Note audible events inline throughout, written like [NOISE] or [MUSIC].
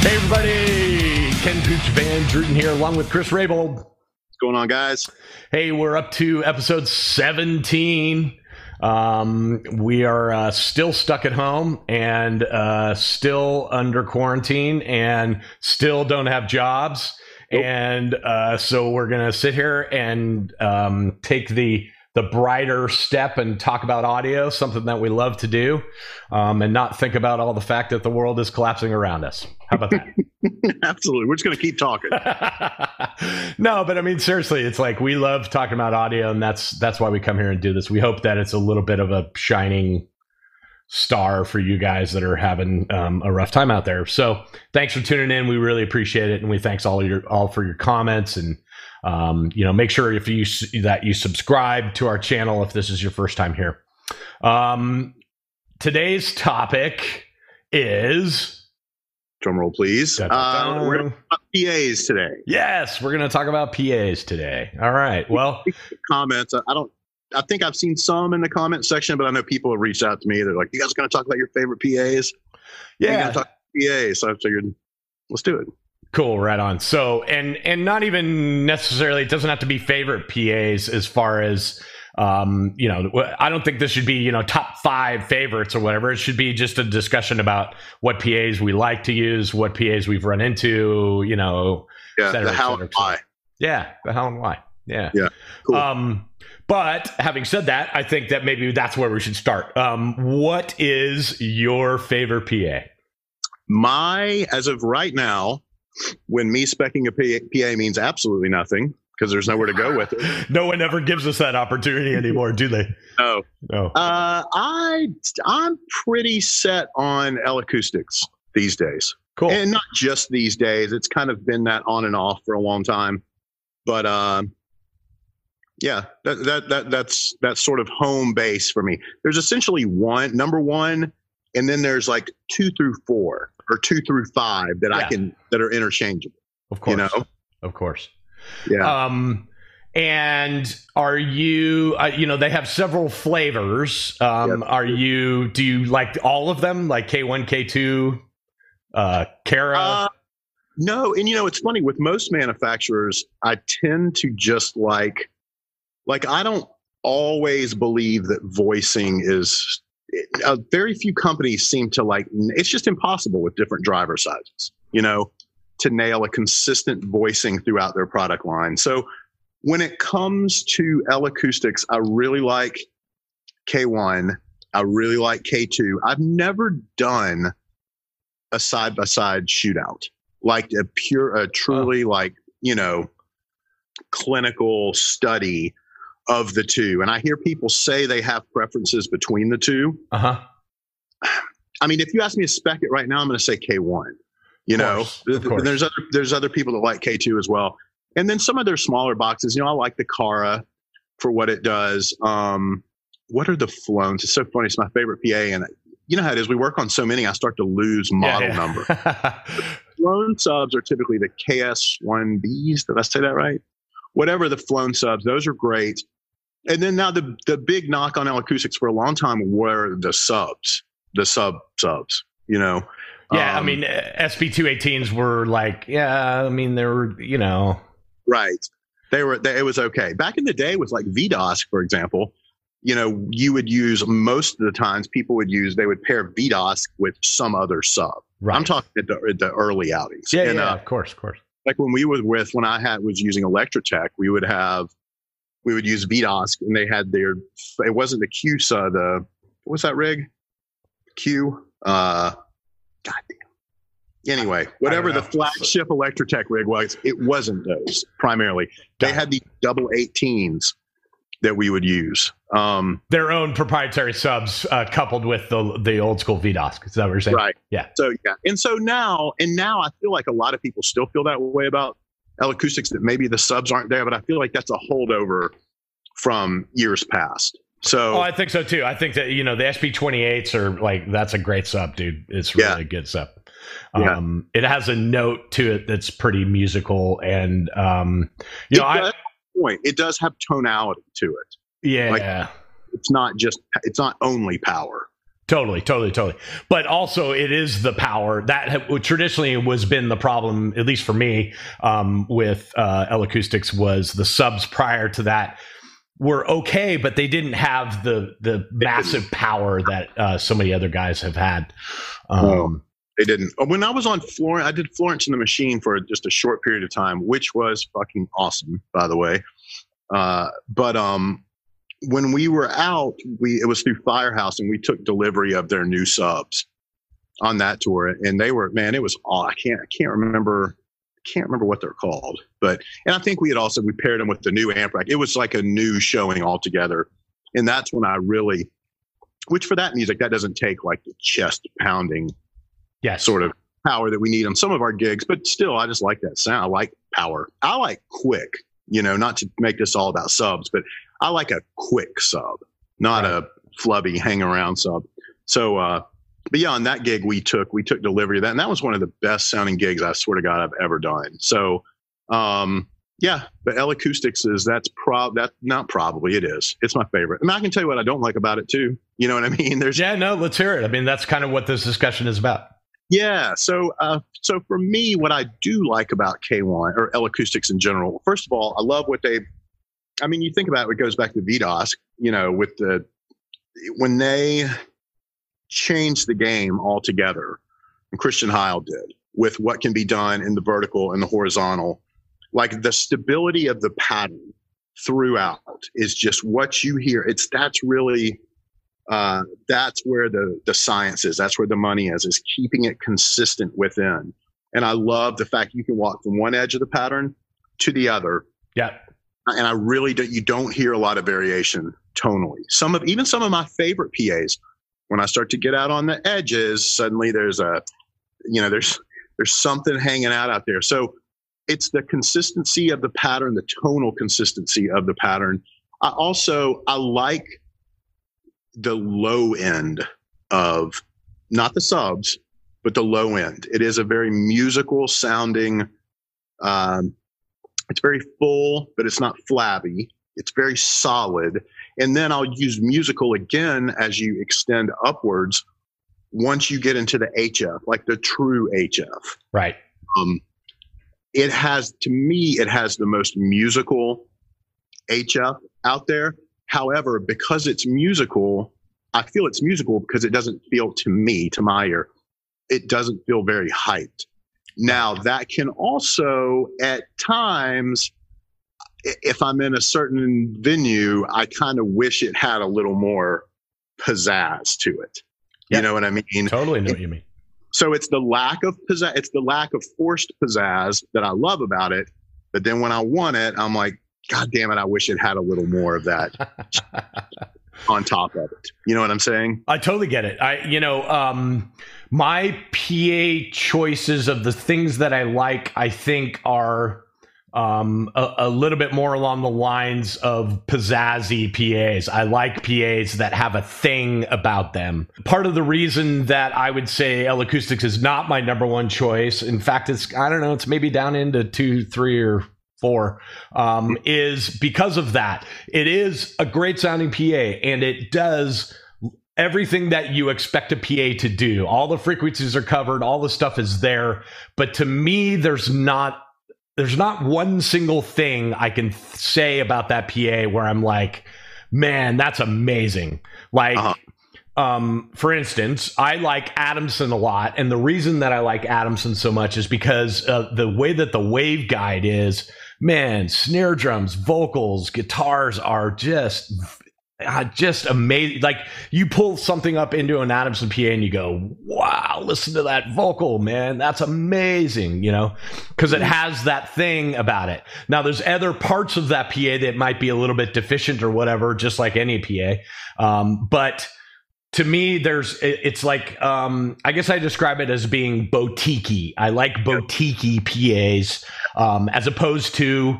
Hey, everybody. Ken Pooch Van Druten here, along with Chris Rabold. What's going on, guys? Hey, we're up to episode 17. Um, we are uh, still stuck at home and uh, still under quarantine and still don't have jobs. Nope. And uh, so we're going to sit here and um, take the the brighter step and talk about audio, something that we love to do, um, and not think about all the fact that the world is collapsing around us. How about that? [LAUGHS] Absolutely. We're just going to keep talking. [LAUGHS] no, but I mean seriously, it's like we love talking about audio, and that's that's why we come here and do this. We hope that it's a little bit of a shining star for you guys that are having um, a rough time out there. So thanks for tuning in. We really appreciate it, and we thanks all your all for your comments and. Um, you know, make sure if you that you subscribe to our channel if this is your first time here. Um, today's topic is Drum roll, please. Da, da, da. Uh, we're going to talk PAs today. Yes, we're going to talk about PAs today. All right. Well, [LAUGHS] Comments. I don't. I think I've seen some in the comment section, but I know people have reached out to me. They're like, "You guys going to talk about your favorite PAs?" Yeah, You're yeah, gonna talk PAs. So I figured, let's do it. cool. Right on. So, and and not even necessarily. It doesn't have to be favorite PAs as far as. Um, you know, I don't think this should be, you know, top five favorites or whatever. It should be just a discussion about what PAs we like to use, what PAs we've run into, you know, Yeah, cetera, the how cetera, and why. Yeah, the how and why. Yeah. Yeah, cool. Um, but having said that, I think that maybe that's where we should start. Um, what is your favorite PA? My, as of right now, when me specking a PA, PA means absolutely nothing because there's nowhere to go with it. [LAUGHS] No one ever gives us that opportunity anymore, do they? No, No. uh, I I'm pretty set on L acoustics these days. Cool. and not just these days it's kind of been that on and off for a long time but um yeah that, that that that's that's sort of home base for me there's essentially one number one and then there's like two through four or two through five that i can that are interchangeable of course. you know Of course. yeah Um, and are you, uh, you know, they have several flavors. Um, Yep. Are you, do you like all of them? Like K1, K2, uh, Kara? Uh, no, and you know it's funny with most manufacturers, I tend to just like, like I don't always believe that voicing is. Uh, very few companies seem to like. It's just impossible with different driver sizes, you know, to nail a consistent voicing throughout their product line. So when it comes to L acoustics, I really like K1. I really like K2. I've never done a side by side shootout, like a pure, a truly like, you know, clinical study of the two. And I hear people say they have preferences between the two. Uh huh. I mean, if you ask me to spec it right now, I'm going to say K1. You know, course, course. there's other there's other people that like K2 as well. And then some of their smaller boxes, you know, I like the Kara for what it does. Um, what are the floans? It's so funny. It's my favorite PA, and you know how it is. We work on so many, I start to lose model Yeah, yeah. number. [LAUGHS] Flown subs are typically the KS1Bs. Did I say that right? Whatever the flown subs, those are great. And then now the the big knock on acoustics for a long time were the subs, the sub subs. You know. yeah, I Um, mean, SB218s were like, yeah, I mean, they were, you know, Right. They were. They, it was okay back in the day. With like V-DOSC, for example, you know, you would use most of the times people would use they would pair V-DOSC with some other sub. right. I'm talking at the, at the early outings. Yeah, and, yeah, uh, of course, of course. like when we was with when I had was using Electrotec, we would have we would use V-DOSC, and they had their it wasn't the QSA the what's that rig Q uh God damn. Anyway, whatever the flagship Electrotec rig was, it wasn't those primarily. They had the double 18s that we would use. Um, Their own proprietary subs uh, coupled with the the old school V-DOSC. Is that what you're saying? right. Yeah. So yeah, and so now, and now I feel like a lot of people still feel that way about L acoustics that maybe the subs aren't there, but I feel like that's a holdover from years past. So Oh, I think so too. I think that you know the SB28s are like that's a great sub, dude. It's Yeah. really good sub. Yeah. Um, it has a note to it that's pretty musical, and um, you know, it I does point. It does have tonality to it. Yeah. Like- It's not just. It's not only power. Totally, totally, totally. But also, it is the power that traditionally was been the problem, at least for me, um, with uh, L Acoustics was the subs prior to that were okay, but they didn't have the the massive power that uh, so many other guys have had. Um, They didn't. Uh, When I was on Florence, I did Florence and the Machine for just a short period of time, which was fucking awesome, by the way. Uh, but um, when we were out, we it was through Firehouse, and we took delivery of their new subs on that tour, and they were man, it was aw- I can't I can't remember can't remember what they're called, but and I think we had also we paired them with the new amp rack. It was like a new showing altogether, and that's when I really, which for that music that doesn't take like the chest pounding yes, sort of power that we need on some of our gigs, but still, I just like that sound. I like power. I like quick, you know, not to make this all about subs, but I like a quick sub, not a flubby hang around sub. So, uh, but yeah, on that gig we took, we took delivery of that. And that was one of the best sounding gigs I swear to God I've ever done. So, um, yeah, but L Acoustics is that's prob that not probably it is. It's my favorite. Mean, I can tell you what I don't like about it too. You know what I [LAUGHS] mean? There's yeah, no, let's hear it. I mean, that's kind of what this discussion is about. Yeah. So, uh, so for me, what I do like about K1 or L Acoustics in general, first of all, I love what they. I mean, you think about it, it goes back to V-DOSC. You know, with the when they changed the game altogether, and Christian Heil did with what can be done in the vertical and the horizontal, like the stability of the pattern throughout is just what you hear. It's that's really uh, that's where the the science is. That's where the money is. Is keeping it consistent within. And I love the fact you can walk from one edge of the pattern to the other. Yeah. And I really don't. You don't hear a lot of variation tonally. Some of even some of my favorite PAs, when I start to get out on the edges, suddenly there's a, you know, there's there's something hanging out out there. So it's the consistency of the pattern, the tonal consistency of the pattern. I also I like the low end of not the subs, but the low end. It is a very musical sounding. Um, it's very full, but it's not flabby. It's very solid. And then I'll use musical again as you extend upwards. Once you get into the HF, like the true HF, Right. um, it has to me it has the most musical HF out there. However, because it's musical, I feel it's musical because it doesn't feel to me, to my ear, it doesn't feel very hyped. Now that can also at times if I'm in a certain venue, I kind of wish it had a little more pizzazz to it. You know what I mean? Totally know what you mean. So it's the lack of pizzazz, it's the lack of forced pizzazz that I love about it. But then when I want it, I'm like, God damn it, I wish it had a little more of that [LAUGHS] on top of it. You know what I'm saying? I totally get it. I, you know, um, my PA choices of the things that I like, I think are um, a, a little bit more along the lines of pizzazzy PAs. I like PAs that have a thing about them. Part of the reason that I would say L Acoustics is not my number one choice, in fact, it's I don't know, it's maybe down into two, three, or four, um, is because of that. It is a great sounding PA, and it does everything that you expect a PA to do. All the frequencies are covered, all the stuff is there. But to me, there's not there's not one single thing I can th- say about that PA where I'm like, man, that's amazing. Like Uh-huh. um, for instance, I like Adamson a lot, and the reason that I like Adamson so much is because uh, the way that the wave guide is, man, snare drums, vocals, guitars are just uh, just amazing. Like you pull something up into an Adamson PA and you go, "Wow, listen to that vocal, man! That's amazing!" You know, because it has that thing about it. Now, there's other parts of that PA that might be a little bit deficient or whatever, just like any PA. Um, but to me, there's it's like um, I guess I describe it as being boutique I like boutique PAs um, as opposed to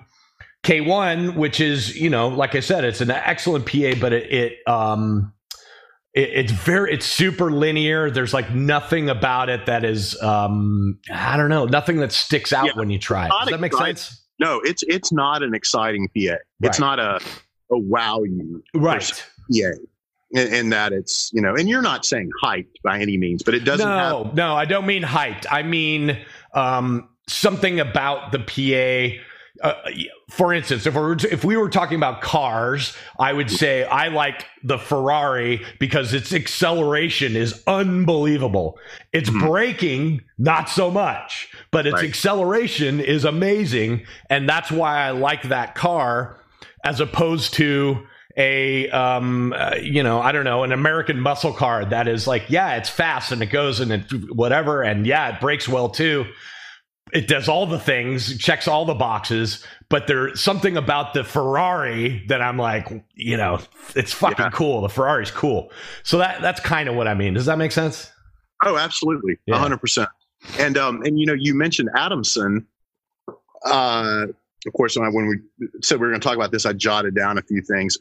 K1, which is you know, like I said, it's an excellent PA, but it, it um, it, it's very it's super linear. There's like nothing about it that is um, I don't know, nothing that sticks out Yeah. when you try. it. Does that make Sonic sense? no, it's it's not an exciting PA. It's not a a wow you Right. PA. In, in that it's you know, and you're not saying hyped by any means, but it doesn't no, have no, I don't mean hyped. I mean um, something about the PA. Uh, for instance, if we were if we were talking about cars, I would say I like the Ferrari because its acceleration is unbelievable. Its Mhm. braking, not so much, but its Right. acceleration is amazing, and that's why I like that car as opposed to a um uh, you know i don't know an american muscle car that is like yeah it's fast and it goes and it whatever and yeah it brakes well too it does all the things checks all the boxes but there's something about the ferrari that i'm like you know it's fucking Yeah. cool the ferrari's cool so that that's kind of what i mean does that make sense Oh, absolutely, Yeah. hundred percent. And um, and you know, you mentioned Adamson. Uh, of course, when, I, when we said we were going to talk about this, I jotted down a few things.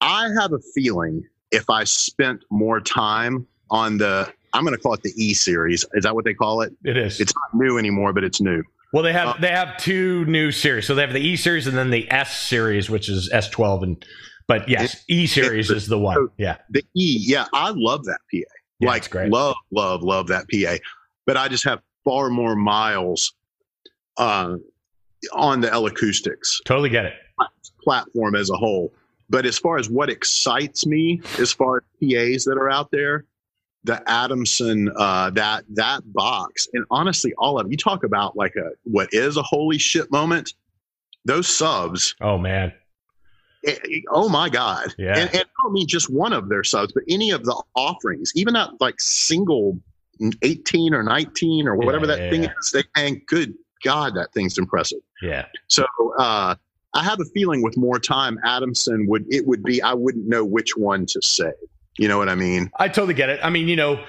I have a feeling if I spent more time on the, I'm going to call it the E series. Is that what they call it? it is It's not new anymore, but it's new. well they have uh, they have two new series so they have the e series and then the s series which is s12 and but yes e series is the one yeah The E, yeah, I love that PA. Yeah, like great. love, love, love that PA. But I just have far more miles uh, on the L acoustics. totally get it platform as a whole. But as far as what excites me, as far as PAs that are out there, the Adamson, uh, that that box, and honestly, all of it, you talk about like a what is a holy shit moment. Those subs, oh man eh, eh, oh my god! Yeah. And, and I don't mean just one of their subs, but any of the offerings, even that like single eighteen or nineteen or whatever Yeah, that yeah, thing yeah. is, they and good god, that thing's impressive. yeah So uh, I have a feeling with more time, Adamson would it would be I wouldn't know which one to say. You know what I mean? I totally get it. I mean, you know,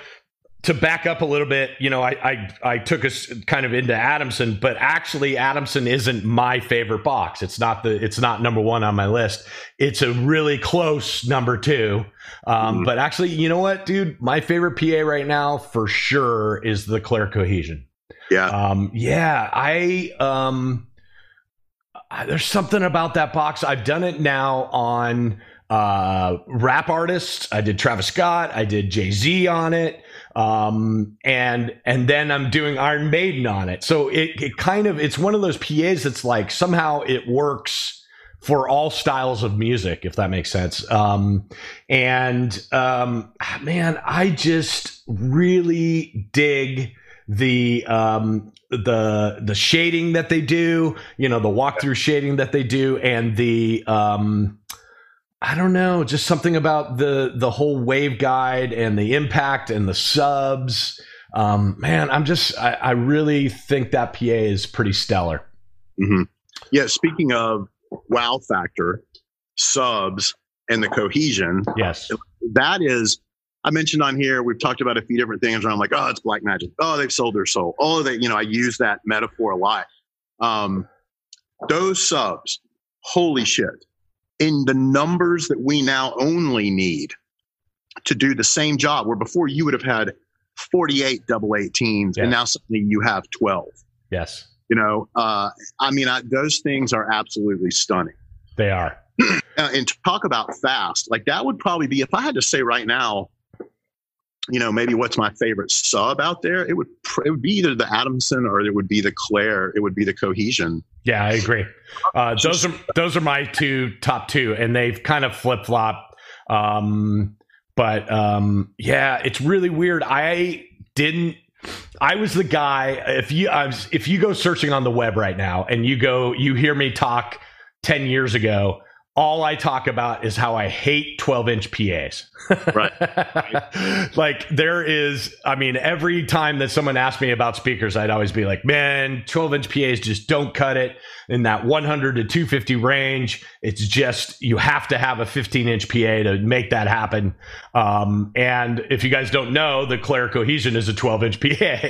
to back up a little bit, you know, I I, I took us kind of into Adamson, but actually Adamson isn't my favorite box. It's not the it's not number one on my list. It's a really close number two. Um, Mhm. But actually, you know what, dude? My favorite PA right now for sure is the Clair Cohesion. Yeah. Um, yeah, I um, I- there's something about that box. I've done it now on uh rap artists. I did Travis Scott. I did Jay Z on it. Um, and and then I'm doing Iron Maiden on it. So it it kind of it's one of those PAs that's like somehow it works for all styles of music, if that makes sense. Um, and um, man, I just really dig the um the the shading that they do you know the walkthrough shading that they do and the um i don't know just something about the the whole wave guide and the impact and the subs um man i'm just i, I really think that pa is pretty stellar hmm Yeah. Speaking of wow factor, subs, and the cohesion, yes that is. I mentioned on here, we've talked about a few different things where I'm like, oh, it's black magic. Oh, they've sold their soul. Oh, they, you know, I use that metaphor a lot. Um, those subs, holy shit. In the numbers that we now only need to do the same job, where before you would have had 48 double 18s, Yeah. and now suddenly you have 12. yes You know, uh, I mean, I, those things are absolutely stunning. they are [CLEARS THROAT] Uh, and to talk about fast, like that would probably be if I had to say right now, you know, maybe what's my favorite sub out there? It would pr- it would be either the Adamson or it would be the Clair. It would be the Cohesion. Yeah, I agree. Uh, those are those are my two top two, and they've kind of flip flop. Um, but um, yeah, it's really weird. I didn't. I was the guy. If you was, if you go searching on the web right now and you go, you hear me talk ten years ago. All I talk about is how I hate 12 inch PAs. Right. [LAUGHS] like there is, I mean, every time that someone asked me about speakers, I'd always be like, man, 12 inch PAs just don't cut it in that 100 to 250 range. It's just, you have to have a 15 inch PA to make that happen. Um, and if you guys don't know, the Clair Cohesion is a 12 inch PA.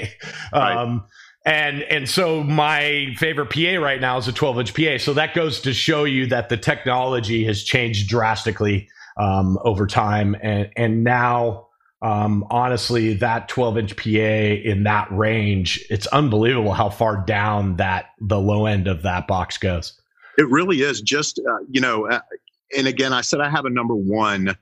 Um, and and so my favorite PA right now is a 12 inch PA. So that goes to show you that the technology has changed drastically um, over time, and and now um, honestly, that 12 inch PA in that range, it's unbelievable how far down that the low end of that box goes. It really is. Just uh, you know, uh, and again, I said I have a number one,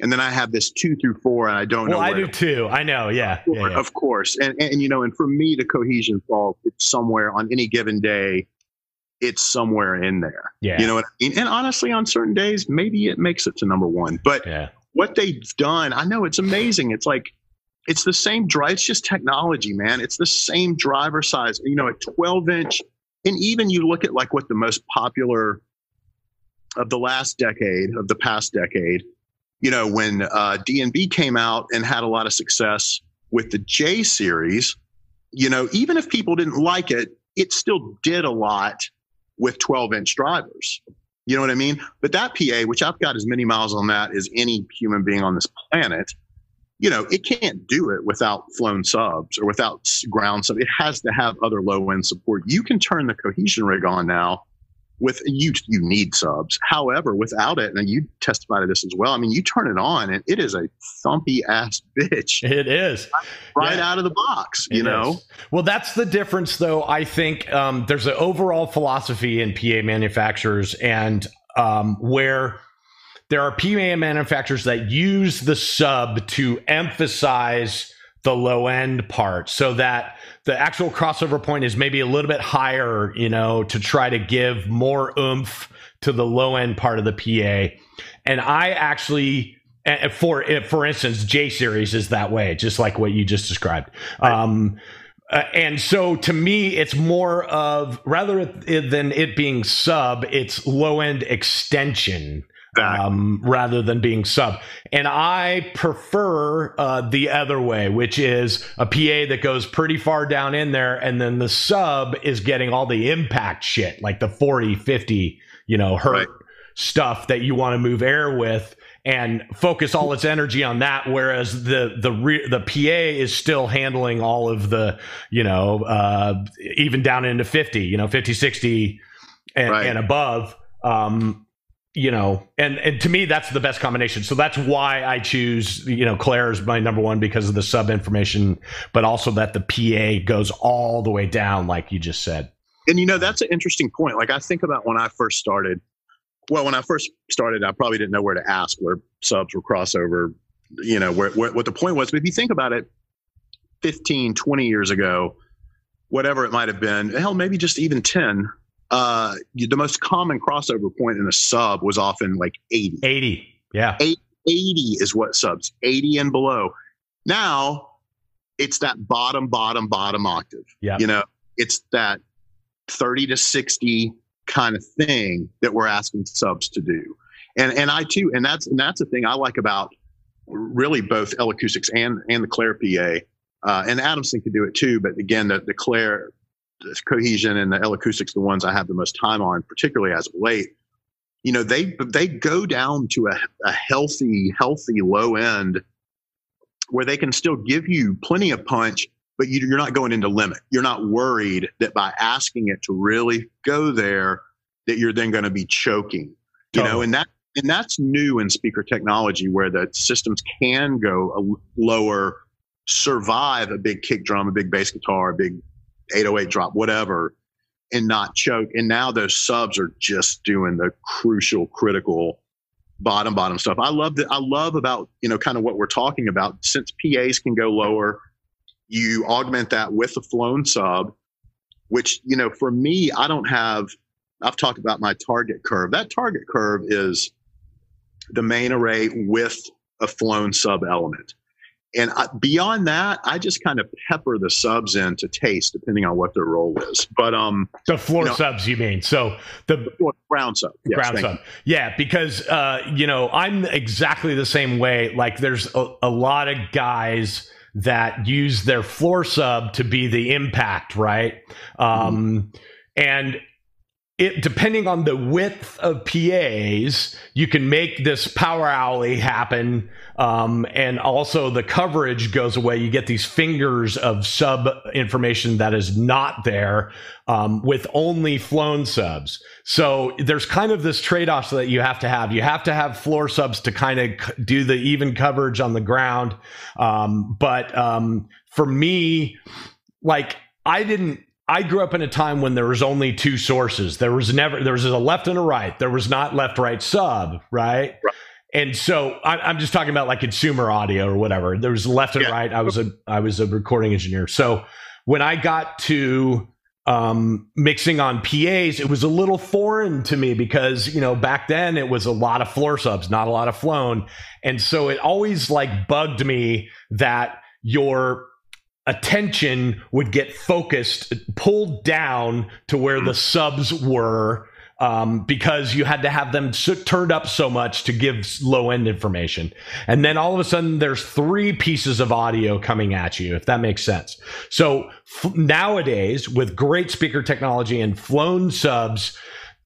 and then I have this two through four, and I don't well, know. Well, I do too. I know. Yeah. Of course, yeah, yeah. of course. And, and you know, and for me, the cohesion falls it's somewhere on any given day. It's somewhere in there. Yeah. You know what I mean? And honestly, on certain days, maybe it makes it to number one. But yeah. what they've done, I know it's amazing. It's like it's the same drive. It's just technology, man. It's the same driver size. You know, a 12 inch, and even you look at like what the most popular of the last decade, of the past decade, you know, when uh, DNB came out and had a lot of success with the J series, you know, even if people didn't like it, it still did a lot with 12 inch drivers. You know what I mean? But that PA, which I've got as many miles on that as any human being on this planet, you know, it can't do it without flown subs or without ground sub. It has to have other low end support. You can turn the cohesion rig on now with you you need subs. However, without it, and you testify to this as well. I mean, you turn it on and it is a thumpy ass [LAUGHS] bitch. It is right yeah. out of the box. You it know. Is. Well, that's the difference, though. I think um, there's an overall philosophy in PA manufacturers, and um, where there are PA manufacturers that use the sub to emphasize the low end part, so that the actual crossover point is maybe a little bit higher, you know, to try to give more oomph to the low end part of the PA. And I actually, for for instance, J series is that way, just like what you just described. Right. Um, uh, and so to me, it's more of rather than it being sub, it's low end extension um, rather than being sub. And I prefer uh, the other way, which is a PA that goes pretty far down in there, and then the sub is getting all the impact shit, like the 40, 50, you know, hurt right. stuff that you want to move air with. And focus all its energy on that, whereas the the re- the PA is still handling all of the, you know, uh, even down into fifty, you know, 50, 60 and, right. and above. Um, you know, and, and to me, that's the best combination. So that's why I choose, you know, Clair is my number one because of the sub information, but also that the PA goes all the way down, like you just said. And, you know, that's an interesting point. Like I think about when I first started, well, when I first started, I probably didn't know where to ask where subs were crossover, you know, where, where, what the point was. But if you think about it, 15, 20 years ago, whatever it might have been, hell, maybe just even 10, uh, the most common crossover point in a sub was often like 80. 80. Yeah. 80, 80 is what subs, 80 and below. Now it's that bottom, bottom, bottom octave. Yeah. You know, it's that 30 to 60 kind of thing that we're asking subs to do. And and I too, and that's and that's the thing I like about really both L acoustics and and the Clair PA. Uh, and Adamson could do it too, but again, the, the Clair the cohesion and the L acoustics, the ones I have the most time on, particularly as of late, you know, they they go down to a, a healthy, healthy low end where they can still give you plenty of punch, but you, you're not going into limit. You're not worried that by asking it to really go there, that you're then going to be choking. You totally. know, and that and that's new in speaker technology where the systems can go a lower, survive a big kick drum, a big bass guitar, a big 808 drop, whatever, and not choke. And now those subs are just doing the crucial, critical bottom bottom stuff. I love that. I love about you know kind of what we're talking about. Since PAs can go lower, you augment that with a flown sub, which you know for me, I don't have. I've talked about my target curve. That target curve is the main array with a flown sub element and I, beyond that, I just kind of pepper the subs in to taste, depending on what their role is. But um, the floor you know, subs, you mean? So the, the ground sub, yes, ground sub, yeah. Because uh, you know, I'm exactly the same way. Like, there's a, a lot of guys that use their floor sub to be the impact, right? Um, mm-hmm. And it depending on the width of PAs, you can make this power alley happen, um, and also the coverage goes away. You get these fingers of sub information that is not there um, with only flown subs. So there's kind of this trade off that you have to have. You have to have floor subs to kind of do the even coverage on the ground. Um, but um, for me, like I didn't I grew up in a time when there was only two sources. There was never there was a left and a right. There was not left right sub, right? right. And so I, am just talking about like consumer audio or whatever. There was left and yeah. right. I was a I was a recording engineer. So when I got to um, mixing on PAs, it was a little foreign to me because you know back then it was a lot of floor subs, not a lot of flown, and so it always like bugged me that your attention would get focused, pulled down to where the subs were. Um, because you had to have them turned up so much to give low end information. And then all of a sudden, there's three pieces of audio coming at you, if that makes sense. So f- nowadays, with great speaker technology and flown subs,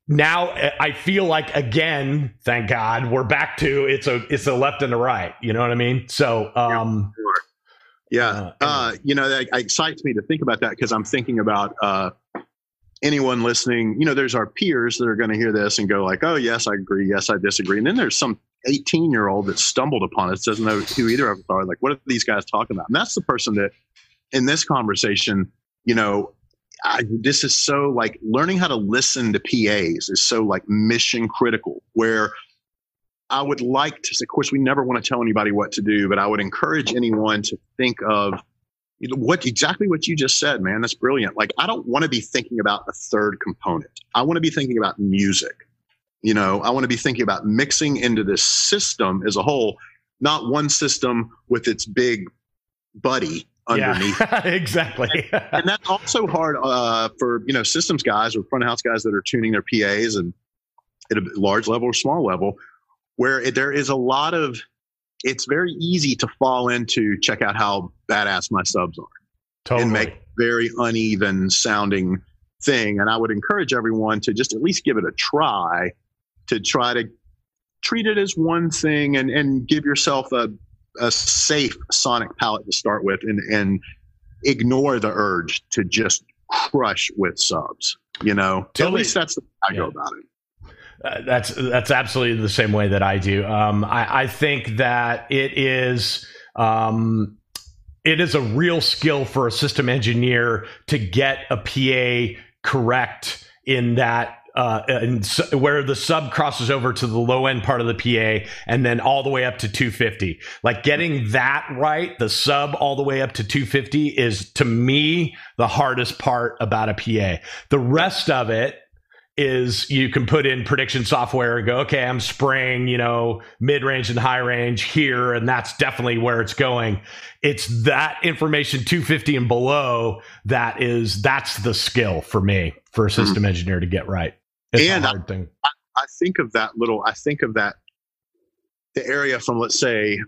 now I feel like again, thank God, we're back to it's a it's a left and a right. You know what I mean? So um, yeah, uh, uh, you know, that excites me to think about that because I'm thinking about uh, anyone listening. You know, there's our peers that are going to hear this and go like, "Oh, yes, I agree. Yes, I disagree." And then there's some 18 year old that stumbled upon it, doesn't know who either of us are. Like, what are these guys talking about? And that's the person that, in this conversation, you know, I, this is so like learning how to listen to PAs is so like mission critical. Where I would like to, of course, we never want to tell anybody what to do, but I would encourage anyone to think of what exactly what you just said, man. That's brilliant. Like, I don't want to be thinking about a third component. I want to be thinking about music. You know, I want to be thinking about mixing into this system as a whole, not one system with its big buddy underneath. Yeah, [LAUGHS] exactly. and, and, that's also hard uh, for you know systems guys or front of house guys that are tuning their PAs and at a large level or small level where it, there is a lot of it's very easy to fall into check out how badass my subs are totally. and make very uneven sounding thing and i would encourage everyone to just at least give it a try to try to treat it as one thing and, and give yourself a, a safe sonic palette to start with and, and ignore the urge to just crush with subs you know totally. at least that's the way i yeah. go about it uh, that's that's absolutely the same way that I do. Um, I, I, think that it is um, it is a real skill for a system engineer to get a PA correct in that. Uh, and so, where the sub crosses over to the low end part of the PA and then all the way up to 250. Like getting that right, the sub all the way up to 250 is to me the hardest part about a PA. The rest of it, is you can put in prediction software and go, okay, I'm spraying, you know, mid range and high range here, and that's definitely where it's going. It's that information 250 and below that is that's the skill for me for a system mm-hmm. engineer to get right. It's and a hard I, thing. I, I think of that little. I think of that the area from let's say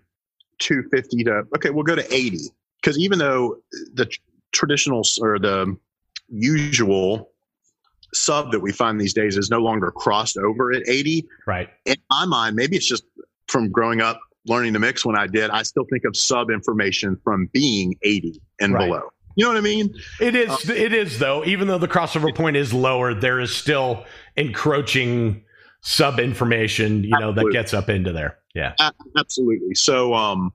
250 to okay, we'll go to 80 because even though the traditional or the usual sub that we find these days is no longer crossed over at 80. Right. In my mind, maybe it's just from growing up learning to mix when I did, I still think of sub information from being 80 and right. below. You know what I mean? It is. Um, it is though. Even though the crossover point is lower, there is still encroaching sub information. You know that gets up into there. Yeah, absolutely. So, um,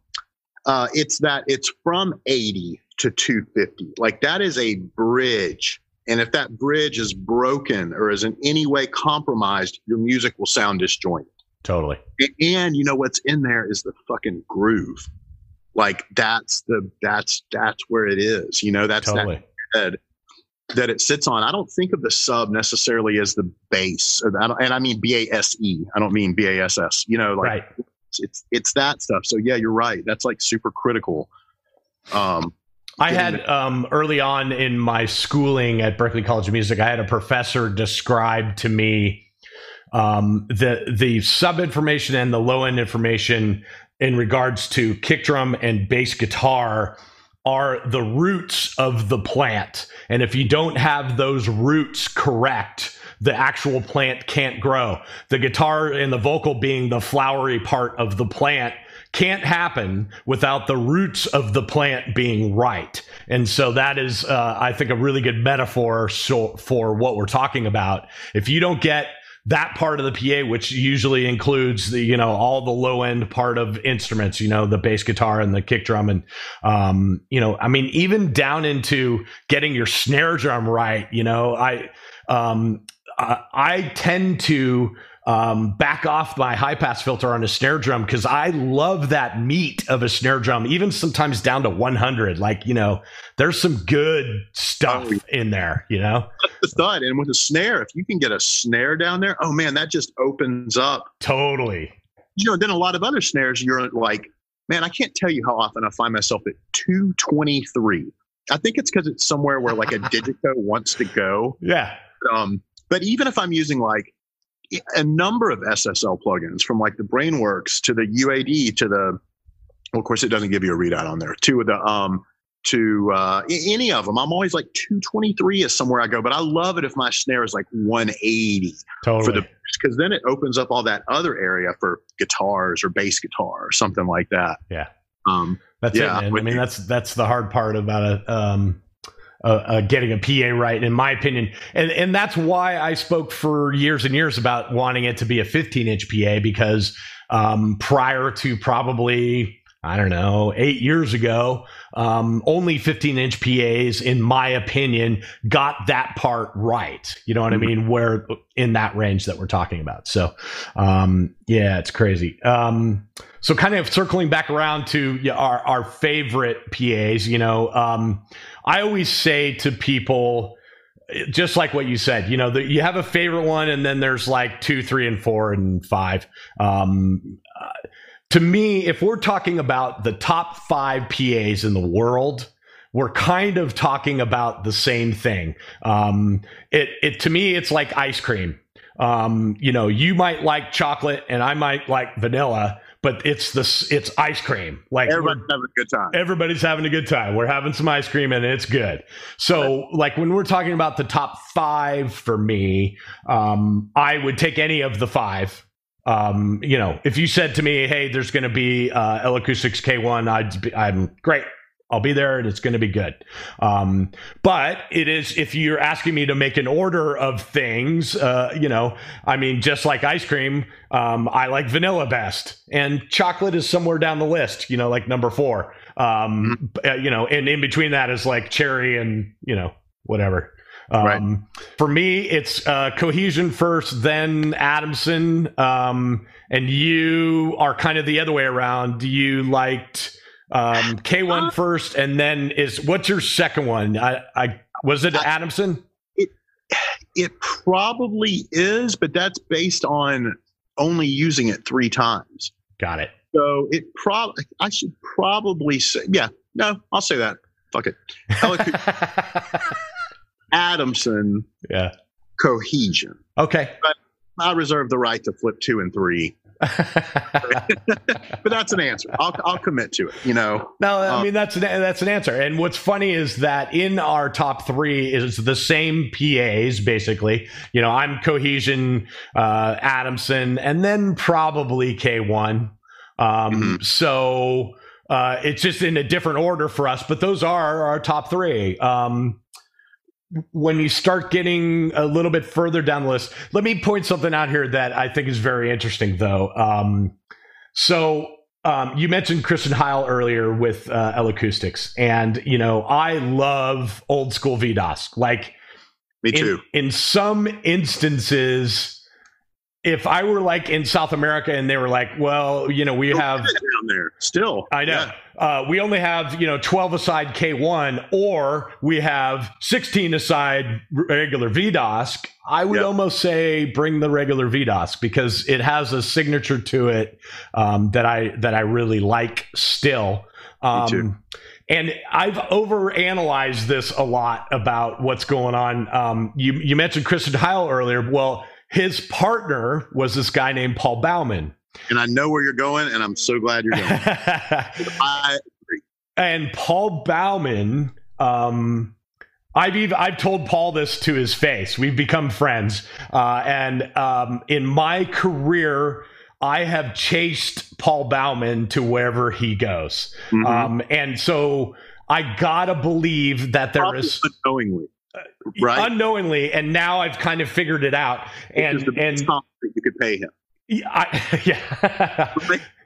uh, it's that it's from 80 to 250. Like that is a bridge and if that bridge is broken or is in any way compromised, your music will sound disjointed. Totally. And you know what's in there is the fucking groove. Like that's the that's that's where it is. You know, that's totally. that head that it sits on. I don't think of the sub necessarily as the bass, and I mean B A S E. I don't mean B A S S. You know, like right. it's, it's it's that stuff. So yeah, you're right. That's like super critical. Um, I had um, early on in my schooling at Berklee College of Music, I had a professor describe to me um, the the sub information and the low end information in regards to kick drum and bass guitar are the roots of the plant, and if you don't have those roots correct, the actual plant can't grow. The guitar and the vocal being the flowery part of the plant can't happen without the roots of the plant being right. And so that is, uh, I think, a really good metaphor so, for what we're talking about. If you don't get that part of the PA, which usually includes the, you know, all the low end part of instruments, you know, the bass guitar and the kick drum. And, um, you know, I mean, even down into getting your snare drum right, you know, I, um, I, I tend to, um, back off my high pass filter on a snare drum because I love that meat of a snare drum, even sometimes down to 100. Like, you know, there's some good stuff oh, in there, you know? That's the thought. And with a snare, if you can get a snare down there, oh man, that just opens up. Totally. You know, then a lot of other snares, you're like, man, I can't tell you how often I find myself at 223. I think it's because it's somewhere where like a [LAUGHS] Digico wants to go. Yeah. Um, but even if I'm using like a number of SSL plugins from like the Brainworx to the UAD to the, well, of course, it doesn't give you a readout on there, to the, um, to uh, any of them. I'm always like 223 is somewhere I go, but I love it if my snare is like 180 totally. for the because then it opens up all that other area for guitars or bass guitar or something like that. Yeah. Um, that's yeah, it. I mean, that's that's the hard part about it. Um, uh, uh, getting a PA right, in my opinion, and and that's why I spoke for years and years about wanting it to be a 15 inch PA because um, prior to probably I don't know eight years ago, um, only 15 inch PAs, in my opinion, got that part right. You know what. I mean? Where in that range that we're talking about. So, um, yeah, it's crazy. Um, so kind of circling back around to our, our favorite PAs, you know, um, I always say to people, just like what you said, you know, the, you have a favorite one, and then there's like two, three, and four, and five. Um, to me, if we're talking about the top five PAs in the world, we're kind of talking about the same thing. Um, it, it to me, it's like ice cream. Um, you know, you might like chocolate, and I might like vanilla but it's this it's ice cream. Like everybody's having a good time. Everybody's having a good time. We're having some ice cream and it's good. So right. like when we're talking about the top five for me, um, I would take any of the five. Um, you know, if you said to me, "Hey, there's going to be uh, L Acoustics K1," I'd be, I'm great. I'll be there and it's going to be good. Um, but it is, if you're asking me to make an order of things, uh, you know, I mean, just like ice cream, um, I like vanilla best and chocolate is somewhere down the list, you know, like number four. Um, mm-hmm. uh, you know, and in between that is like cherry and, you know, whatever. Um, right. For me, it's uh, cohesion first, then Adamson. Um, and you are kind of the other way around. You liked um, K1 uh, first, and then is what's your second one? I, I was it Adamson? It it probably is, but that's based on only using it three times. Got it. So it probably I should probably say yeah. No, I'll say that. Fuck it. [LAUGHS] Adamson. Yeah. Cohesion. Okay. But I reserve the right to flip two and three [LAUGHS] but that's an answer. I'll, I'll commit to it. You know. No, I um, mean that's an, that's an answer. And what's funny is that in our top three is the same PAs basically. You know, I'm Cohesion, uh, Adamson, and then probably K1. Um, mm-hmm. So uh, it's just in a different order for us, but those are our top three. Um, when you start getting a little bit further down the list, let me point something out here that I think is very interesting, though. Um, so um, you mentioned Christian Heil earlier with uh, L Acoustics, and you know I love old school V-DOSC. Like, me too. In, in some instances, if I were like in South America and they were like, well, you know, we have down there still. I know. Yeah. Uh, we only have you know 12 aside K1, or we have 16 aside regular V-DOSC. I would yep. almost say bring the regular V-DOSC because it has a signature to it um, that I that I really like still. Um. And I've overanalyzed this a lot about what's going on. Um, you you mentioned Christian Heil earlier. Well his partner was this guy named Paul Bauman. And I know where you're going, and I'm so glad you're going. [LAUGHS] I agree. And Paul Bauman, um, I've even, I've told Paul this to his face. We've become friends, uh, and um, in my career, I have chased Paul Bauman to wherever he goes, mm-hmm. um, and so I gotta believe that there Probably is unknowingly, uh, right? Unknowingly, and now I've kind of figured it out, and and you could pay him. I, [LAUGHS] yeah.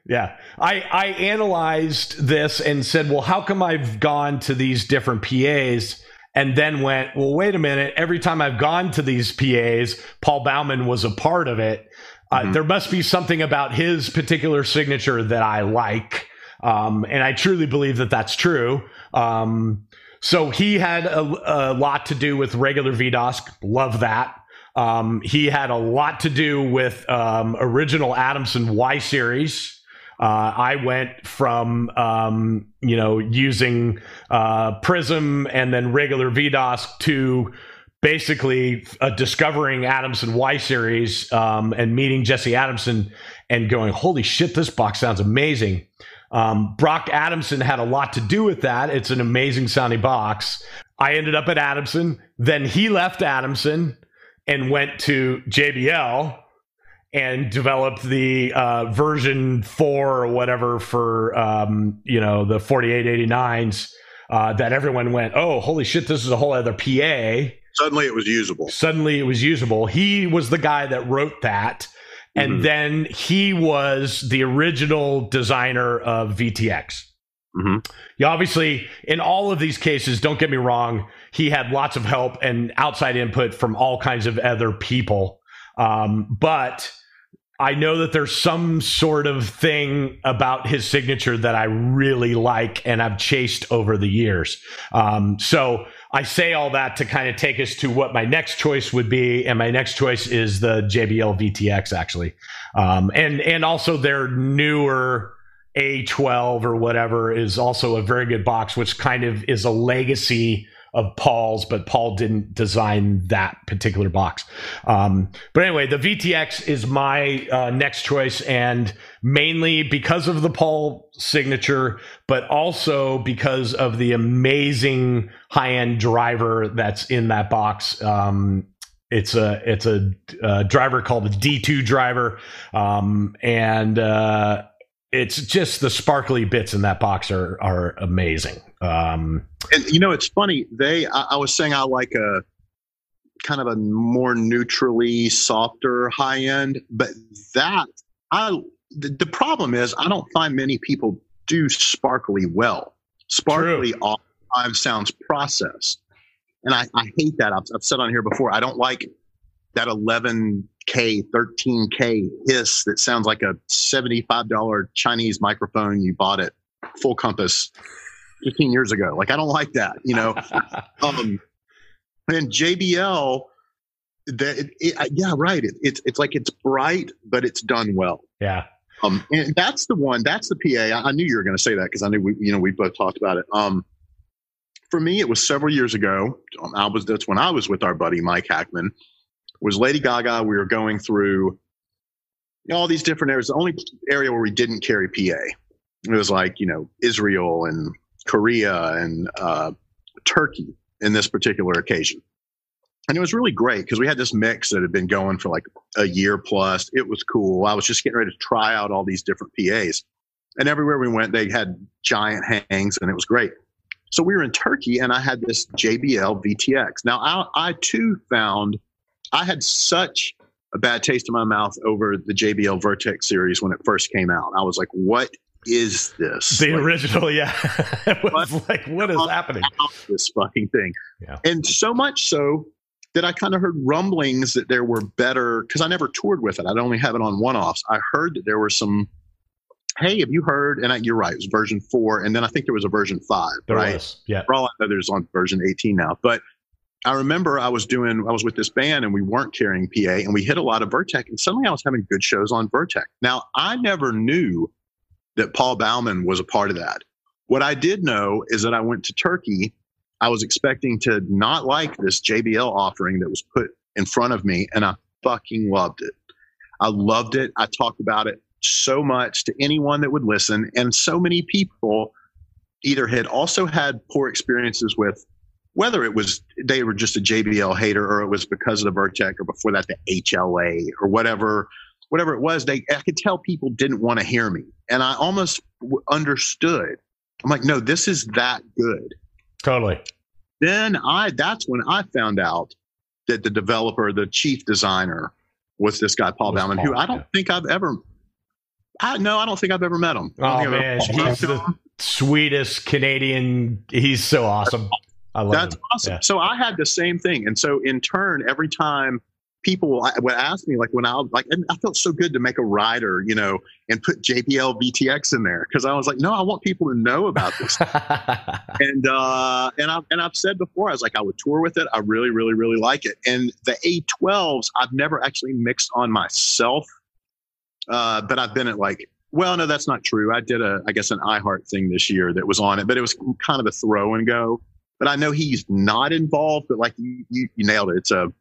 Yeah. I, I analyzed this and said, well, how come I've gone to these different PAs and then went, well, wait a minute. Every time I've gone to these PAs, Paul Bauman was a part of it. Uh, mm-hmm. There must be something about his particular signature that I like. Um, and I truly believe that that's true. Um, so he had a, a, lot to do with regular V-DOSC. Love that. Um, he had a lot to do with um, original Adamson Y series. Uh, I went from um, you know using uh, Prism and then regular V-DOSC to basically uh, discovering Adamson Y series um, and meeting Jesse Adamson and going, holy shit, this box sounds amazing. Um, Brock Adamson had a lot to do with that. It's an amazing sounding box. I ended up at Adamson. Then he left Adamson and went to JBL and developed the uh, version four or whatever for um, you know the 4889s uh, that everyone went, oh, holy shit, this is a whole other PA. Suddenly it was usable. Suddenly it was usable. He was the guy that wrote that. And mm-hmm. then he was the original designer of VTX. Mm-hmm. Yeah, obviously, in all of these cases, don't get me wrong, he had lots of help and outside input from all kinds of other people. Um, but I know that there's some sort of thing about his signature that I really like and I've chased over the years. Um, so I say all that to kind of take us to what my next choice would be, and my next choice is the JBL VTX actually, um, and and also their newer A12 or whatever is also a very good box, which kind of is a legacy of Paul's, but Paul didn't design that particular box. Um, but anyway, the VTX is my uh, next choice, and mainly because of the Paul signature, but also because of the amazing high end driver that's in that box. Um, it's a it's a, a, driver called the D2 driver, um, and uh, it's just the sparkly bits in that box are are amazing. Um, and you know, it's funny. They, I, I, was saying, I like a kind of a more neutrally softer high end, but that I. The, the problem is, I don't find many people do sparkly well. Sparkly oftentimes sounds processed, and I, I hate that. I've, I've said on here before. I don't like that 11k 13k hiss that sounds like a $75 chinese microphone you bought at full compass 15 years ago. Like I don't like that, you know. [LAUGHS] um, and JBL, that it, it, yeah, right. It, it's it's like it's bright, but it's done well. Yeah. Um, and that's the one. That's the PA. I, I knew you were going to say that because I knew we, you know, we both talked about it. Um, for me, it was several years ago. Um, I was that's when I was with our buddy Mike Hackman. Was Lady Gaga? We were going through you know, all these different areas. The only area where we didn't carry PA, it was like you know Israel and Korea and uh, Turkey in this particular occasion. And it was really great because we had this mix that had been going for like a year plus. It was cool. I was just getting ready to try out all these different PAs. And everywhere we went, they had giant hangs and it was great. So we were in Turkey and I had this JBL VTX. Now, I, I too found I had such a bad taste in my mouth over the JBL Vertec series when it first came out. I was like, what is this? The like, original, yeah. [LAUGHS] it was what, like, what is happening? This fucking thing. Yeah. And so much so that I kind of heard rumblings that there were better because I never toured with it. I'd only have it on one offs. I heard that there were some. Hey, have you heard? And I, you're right. It was version four, and then I think there was a version five. There right? Was, yeah. For all I know, there's on version 18 now. But I remember I was doing. I was with this band, and we weren't carrying PA, and we hit a lot of Vertec, and suddenly I was having good shows on Vertec. Now I never knew that Paul Bauman was a part of that. What I did know is that I went to Turkey. I was expecting to not like this JBL offering that was put in front of me, and I fucking loved it. I loved it. I talked about it so much to anyone that would listen, and so many people either had also had poor experiences with whether it was they were just a JBL hater or it was because of the Vertec or before that the HLA or whatever whatever it was, they I could tell people didn't want to hear me, and I almost understood. I'm like, no, this is that good. Totally. Then I that's when I found out that the developer, the chief designer, was this guy Paul Bauman, who I don't yeah. think I've ever. I no, I don't think I've ever met him. Oh man, he's the sweetest Canadian. He's so awesome. I love That's him. awesome. Yeah. So I had the same thing, and so in turn, every time people would ask me like when I like I felt so good to make a rider, you know, and put JBL VTX in there because I was like, no, I want people to know about this. [LAUGHS] and uh, and I've, and I've said before, I was like, I would tour with it. I really, really, really like it. And the A12s, I've never actually mixed on myself, uh, but I've been at like. Well, no, that's not true. I did a, I guess, an iHeart thing this year that was on it, but it was kind of a throw and go. But I know he's not involved. But like you, you, you nailed it. It's a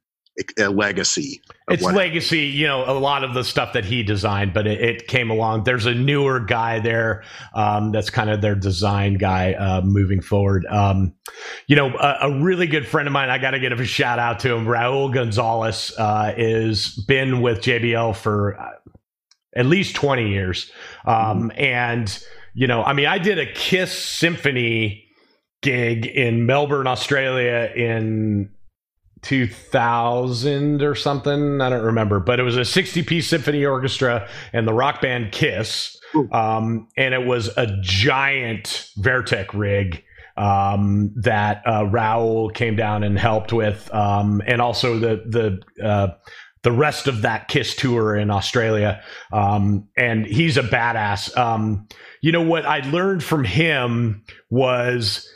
a legacy. It's legacy, you know, a lot of the stuff that he designed, but it, it came along. There's a newer guy there um, that's kind of their design guy uh, moving forward. Um, you know, a, a, really good friend of mine, I got to give a shout out to him. Raul Gonzalez uh, is been with JBL for uh, at least 20 years. Um, mm-hmm. And, you know, I mean, I did a Kiss Symphony gig in Melbourne, Australia in 2000 or something. I don't remember, but it was a 60 piece symphony orchestra and the rock band Kiss. Um, and it was a giant Vertec rig um, that uh, Raul came down and helped with, um, and also the the uh, the rest of that Kiss tour in Australia. Um, and he's a badass. Um, you know what I learned from him was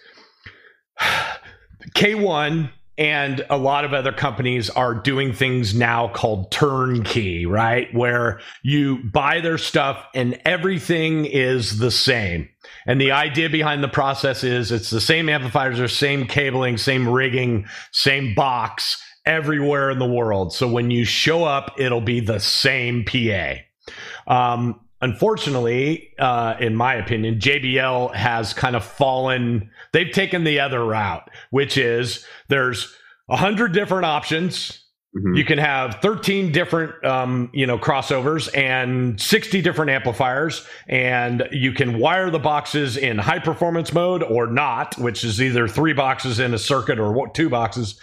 K1 and a lot of other companies are doing things now called turnkey, right? Where you buy their stuff and everything is the same. And the idea behind the process is it's the same amplifiers or same cabling, same rigging, same box everywhere in the world. So when you show up, it'll be the same PA. Um, unfortunately, uh, in my opinion, JBL has kind of fallen. They've taken the other route, which is there's a hundred different options. Mm-hmm. You can have 13 different, um, you know, crossovers and 60 different amplifiers, and you can wire the boxes in high performance mode or not, which is either three boxes in a circuit or two boxes.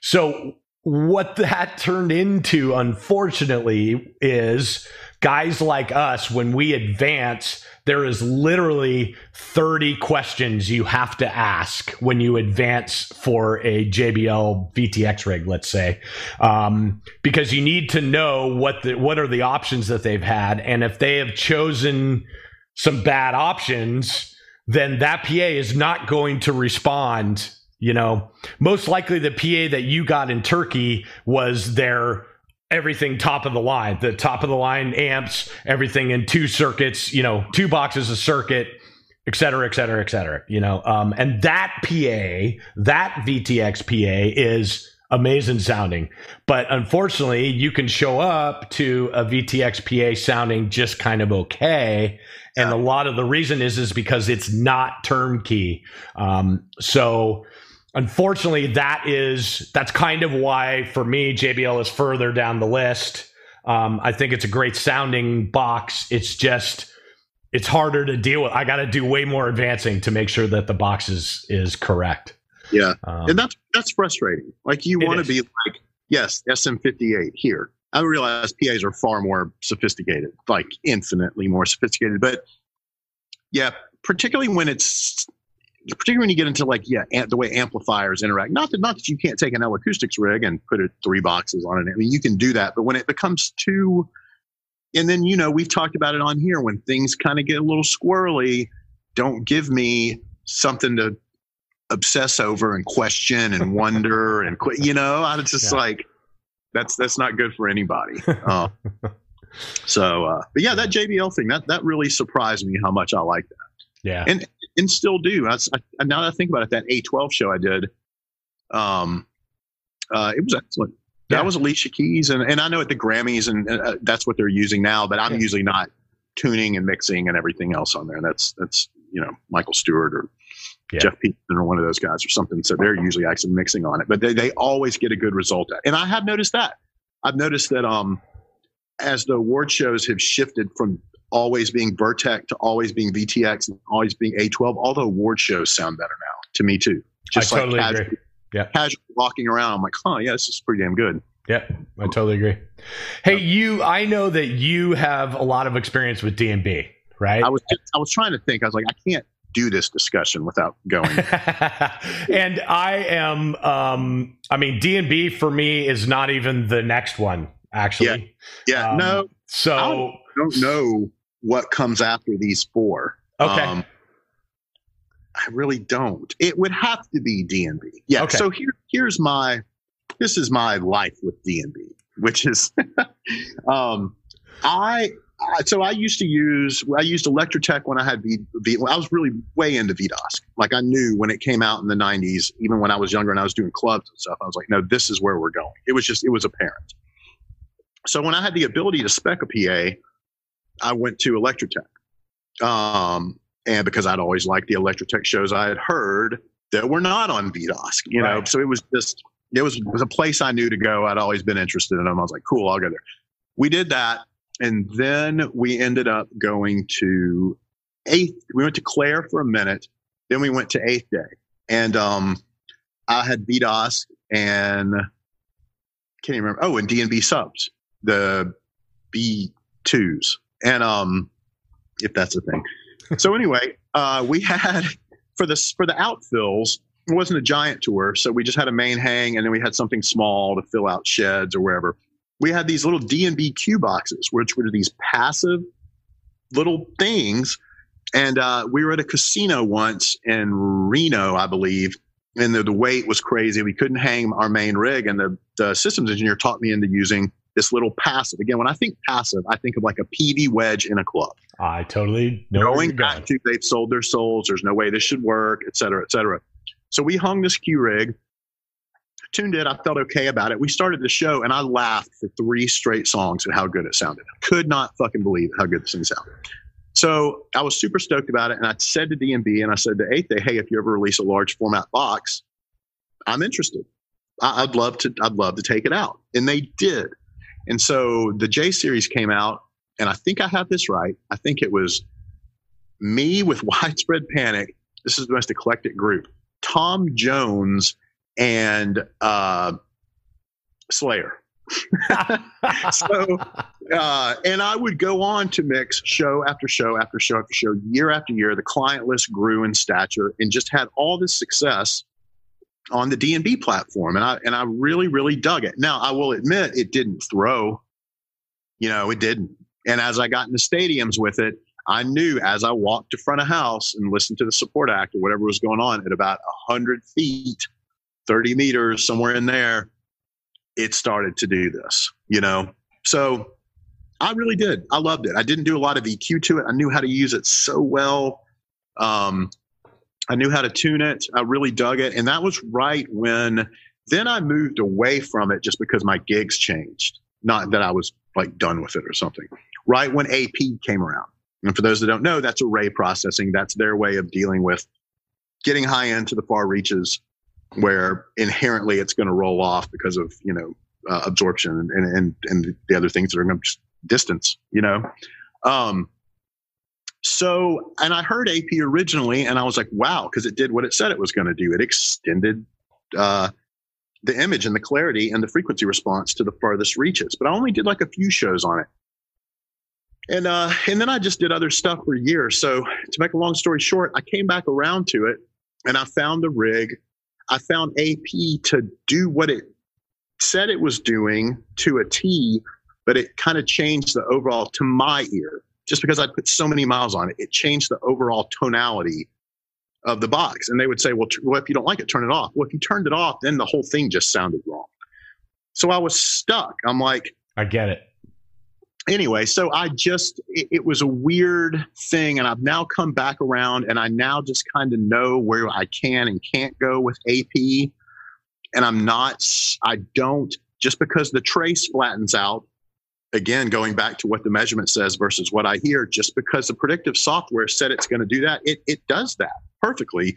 So what that turned into, unfortunately, is guys like us, when we advance, there is literally 30 questions you have to ask when you advance for a JBL VTX rig, let's say, um, because you need to know what the, what are the options that they've had, and if they have chosen some bad options, then that PA is not going to respond. You know, most likely the PA that you got in Turkey was their everything top of the line, the top of the line amps, everything in two circuits, you know, two boxes a circuit, et cetera, et cetera, et cetera, you know. Um, and that PA, that VTX PA is amazing sounding. But unfortunately, you can show up to a VTX PA sounding just kind of okay. And a lot of the reason is is because it's not turnkey. Um, so unfortunately, that is that's kind of why for me JBL is further down the list. Um, I think it's a great sounding box. It's just it's harder to deal with. I got to do way more advancing to make sure that the box is is correct. Yeah, um, and that's that's frustrating. Like you want to be like, yes, SM58 here. I realize PAs are far more sophisticated, like infinitely more sophisticated. But yeah, particularly when it's particularly when you get into like yeah the way amplifiers interact. Not that not that you can't take an L acoustics rig and put it three boxes on it. I mean you can do that but when it becomes too and then you know we've talked about it on here when things kind of get a little squirrely don't give me something to obsess over and question and wonder [LAUGHS] and you know? It's just yeah. like that's that's not good for anybody. [LAUGHS] Uh, so uh, but yeah that jbl thing that that really surprised me how much i like that. Yeah. And and still do. I, I, now that I think about it, that A12 show I did, um, uh, it was excellent. Yeah. That was Alicia Keys, and, and I know at the Grammys, and uh, that's what they're using now. But I'm yeah. usually not tuning and mixing and everything else on there. That's that's you know Michael Stewart or yeah. Jeff Peterson or one of those guys or something. So they're usually actually mixing on it, but they, they always get a good result. And I have noticed that. I've noticed that um, as the award shows have shifted from always being Vertec to always being VTX and always being A12, all the award shows sound better now to me too. Just I like totally casual, agree. Yeah. Casual walking around, I'm like, huh, yeah, this is pretty damn good. Yeah, I totally agree. Hey, you, I know that you have a lot of experience with D&B, right? I was, I was trying to think. I was like, I can't do this discussion without going. [LAUGHS] and I am, um, I mean, D&B for me is not even the next one, actually. Yeah. yeah um, no. So I don't, know what comes after these four. Okay. Um, I really don't. It would have to be D&B. Yeah. Okay. So here, here's my, this is my life with D&B, which is, [LAUGHS] um, I so I used to use I used Electrotec when I had V, v I was really way into V-DOSC. Like I knew when it came out in the 90s, even when I was younger and I was doing clubs and stuff, I was like, no, this is where we're going. It was just it was apparent. So when I had the ability to spec a PA, I went to Electrotec. Um, and because I'd always liked the Electrotec shows I had heard that were not on V-DOSC, you know, right. so it was just it was, it was a place I knew to go. I'd always been interested in them. I was like, cool, I'll go there. We did that and then we ended up going to eighth. We went to Clair for a minute. Then we went to eighth day, and um, I had V-DOSC and can't even remember. Oh, and D&B subs, the B twos, and um, if that's a thing. so anyway, uh, we had for the for the outfills. It wasn't a giant tour, so we just had a main hang, and then we had something small to fill out sheds or wherever we had these little D&B Q boxes, which were these passive little things. And uh, we were at a casino once in Reno, I believe, and the, the weight was crazy. We couldn't hang our main rig, and the, the systems engineer taught me into using this little passive. Again, when I think passive, I think of like a PV wedge in a club. I totally know going back to they've sold their souls. There's no way this should work, et cetera, et cetera. So we hung this Q rig tuned it. I felt okay about it. We started the show and I laughed for three straight songs at how good it sounded. I could not fucking believe how good this thing sounded. So I was super stoked about it. And I said to D&B and I said to Eighth Day, hey, if you ever release a large format box, I'm interested. I'd love to, I'd love to take it out. And they did. And so the J series came out and I think I have this right. I think it was me with [LAUGHS] widespread panic. This is the most eclectic group. Tom Jones and uh, Slayer. [LAUGHS] so, uh, and I would go on to mix show after show after show after show, year after year. The client list grew in stature and just had all this success on the D&B platform, and I and I really really dug it. Now I will admit it didn't throw, you know, it didn't. And as I got into stadiums with it, I knew as I walked to front of house and listened to the support act or whatever was going on at about hundred feet 30 meters, somewhere in there, it started to do this, you know? So I really did. I loved it. I didn't do a lot of EQ to it. I knew how to use it so well. Um, I knew how to tune it. I really dug it. And that was right when then I moved away from it just because my gigs changed. Not that I was like done with it or something. Right when AP came around. And for those that don't know, that's array processing. That's their way of dealing with getting high end to the far reaches where inherently it's going to roll off because of you know uh, absorption and, and and the other things that are going to distance you know um so and i heard ap originally and i was like wow because it did what it said it was going to do. It extended uh the image and the clarity and the frequency response to the farthest reaches but i only did like a few shows on it. And uh and then i just did other stuff for years. So to make a long story short i came back around to it and i found the rig. I found AP to do what it said it was doing to a T, but it kind of changed the overall to my ear. Just because I put so many miles on it, it changed the overall tonality of the box. And they would say, well, t- well, if you don't like it, turn it off. Well, if you turned it off, then the whole thing just sounded wrong. So I was stuck. I'm like, I get it anyway, so I just, it, it, was a weird thing. And I've now come back around and I now just kind of know where I can and can't go with AP. And I'm not, I don't, just because the trace flattens out, again, going back to what the measurement says versus what I hear, just because the predictive software said it's going to do that, it, it does that perfectly.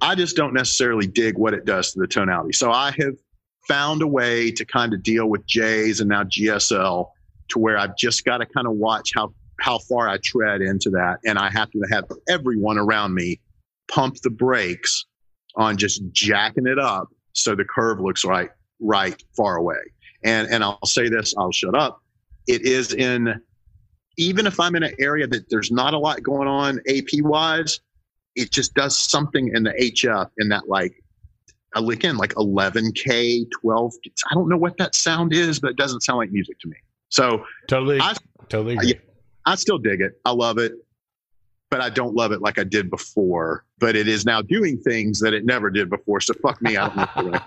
I just don't necessarily dig what it does to the tonality. So I have found a way to kind of deal with J's and now GSL to where I've just got to kind of watch how how far I tread into that, and I have to have everyone around me pump the brakes on just jacking it up so the curve looks right right far away. And and I'll say this, I'll shut up. It is in even if I'm in an area that there's not a lot going on AP wise, it just does something in the HF in that like again like 11k 12 i don't know what that sound is but it doesn't sound like music to me so totally I, totally agree. I still dig it. I love it, but I don't love it like I did before. But it is now doing things that it never did before. So fuck me. I don't know.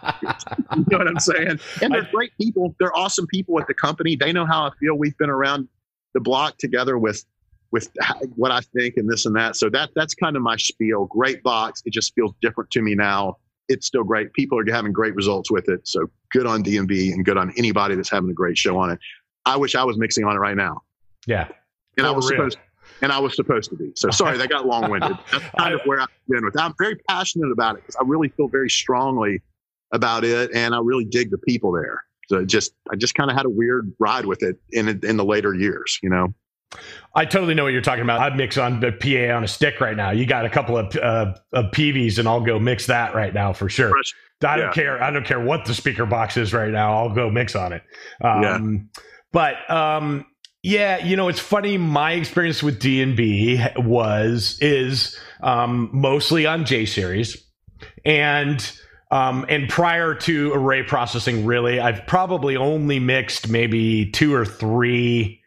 [LAUGHS] you know what I'm saying? And they're great people. They're awesome people at the company. They know how I feel. We've been around the block together with with what I think and this and that. So that that's kind of my spiel. Great box. It just feels different to me now. It's still great. People are having great results with it. So good on D&B and good on anybody that's having a great show on it. I wish I was mixing on it right now. Yeah and I was real. supposed and I was supposed to be. So sorry, that got long winded. [LAUGHS] That's kind of where I've been with. That. I'm very passionate about it because I really feel very strongly about it, and I really dig the people there. So just I just kind of had a weird ride with it in in the later years, you know. I totally know what you're talking about. I'd mix on the PA on a stick right now. You got a couple of uh, of PVs, and I'll go mix that right now for sure. I don't yeah. care. I don't care what the speaker box is right now. I'll go mix on it. Um, yeah. But um, yeah, you know, it's funny. My experience with D and B was is um, mostly on J series, and um, and prior to array processing, really, I've probably only mixed maybe two or three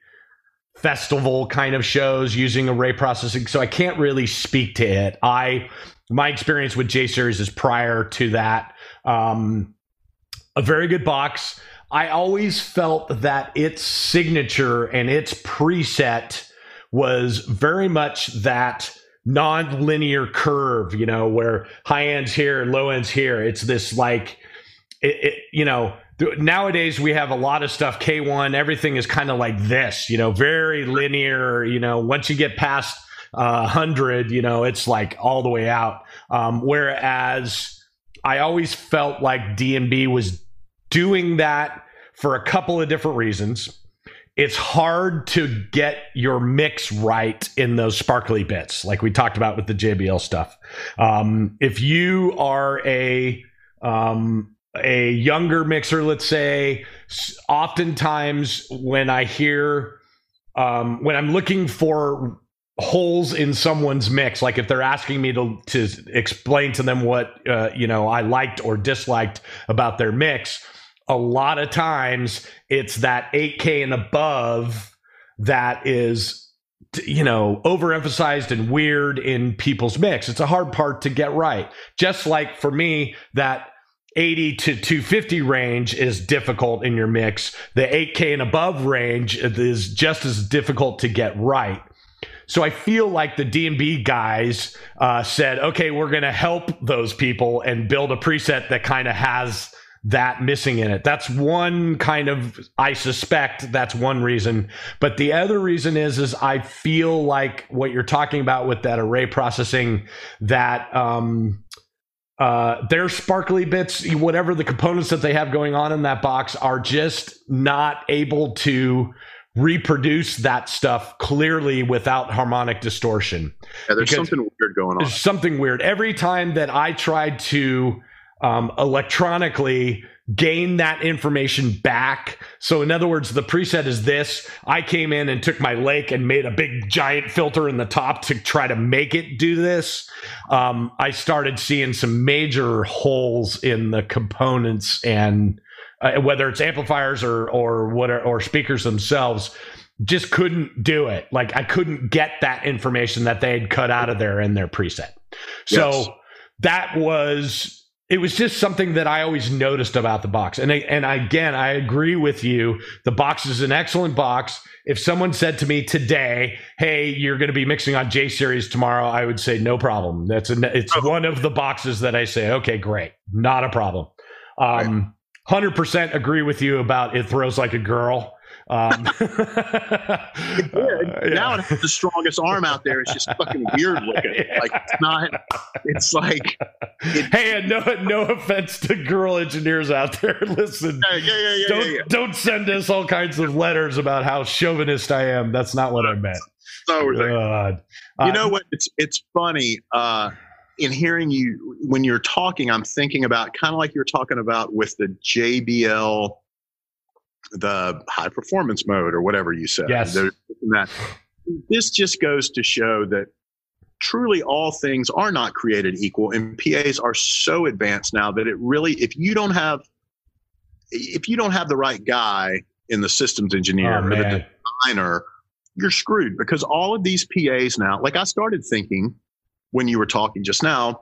festival kind of shows using array processing. So I can't really speak to it. I my experience with J series is prior to that. Um, a very good box. I always felt that its signature and its preset was very much that non-linear curve, you know, where high ends here and low ends here. It's this like, it, it, you know, nowadays we have a lot of stuff K1, everything is kind of like this, you know, very linear, you know, once you get past uh, 100, you know, it's like all the way out. Um, whereas I always felt like D&B was doing that for a couple of different reasons. It's hard to get your mix right in those sparkly bits, like we talked about with the JBL stuff. Um, if you are a um, a younger mixer, let's say, oftentimes when I hear um, when I'm looking for holes in someone's mix like if they're asking me to to explain to them what uh, you know I liked or disliked about their mix a lot of times it's that 8K and above that is you know overemphasized and weird in people's mix. It's a hard part to get right. Just like for me that 80 to 250 range is difficult in your mix. The 8k and above range is just as difficult to get right. So I feel like the D&B guys uh, said, okay, we're going to help those people and build a preset that kind of has that missing in it. That's one kind of I suspect that's one reason. But the other reason is is I feel like what you're talking about with that array processing that um uh their sparkly bits whatever the components that they have going on in that box are just not able to reproduce that stuff clearly without harmonic distortion. Yeah, there's something weird going on. There's something weird. Every time that I tried to um, electronically gain that information back. So, in other words, the preset is this. I came in and took my lake and made a big giant filter in the top to try to make it do this. Um, I started seeing some major holes in the components and uh, whether it's amplifiers or or what are, or speakers themselves just couldn't do it like i couldn't get that information that they had cut out of there in their preset so yes. that was it was just something that I always noticed about the box. And and again, I agree with you. The box is an excellent box. If someone said to me today, "Hey, you're going to be mixing on J series tomorrow," I would say no problem. That's it's oh. one of the boxes that I say, "Okay, great, not a problem." Um, Hundred percent agree with you about it throws like a girl. Um, [LAUGHS] it did. Uh, yeah. Now it has the strongest arm out there. It's just fucking weird looking. [LAUGHS] Yeah. Like it's not. It's like hey, and no, no offense to girl engineers out there. [LAUGHS] Listen, yeah, yeah, yeah, don't don't send us all kinds of letters about how chauvinist I am. That's not what I meant. So God. you know what? It's it's funny. Uh, in hearing you when you're talking, I'm thinking about kind of like you're talking about with the JBL, the high performance mode or whatever you said. Yes. That this just goes to show that truly all things are not created equal and PAs are so advanced now that it really if you don't have if you don't have the right guy in the systems engineer oh, or the designer, you're screwed because all of these PAs now, like I started thinking when you were talking just now,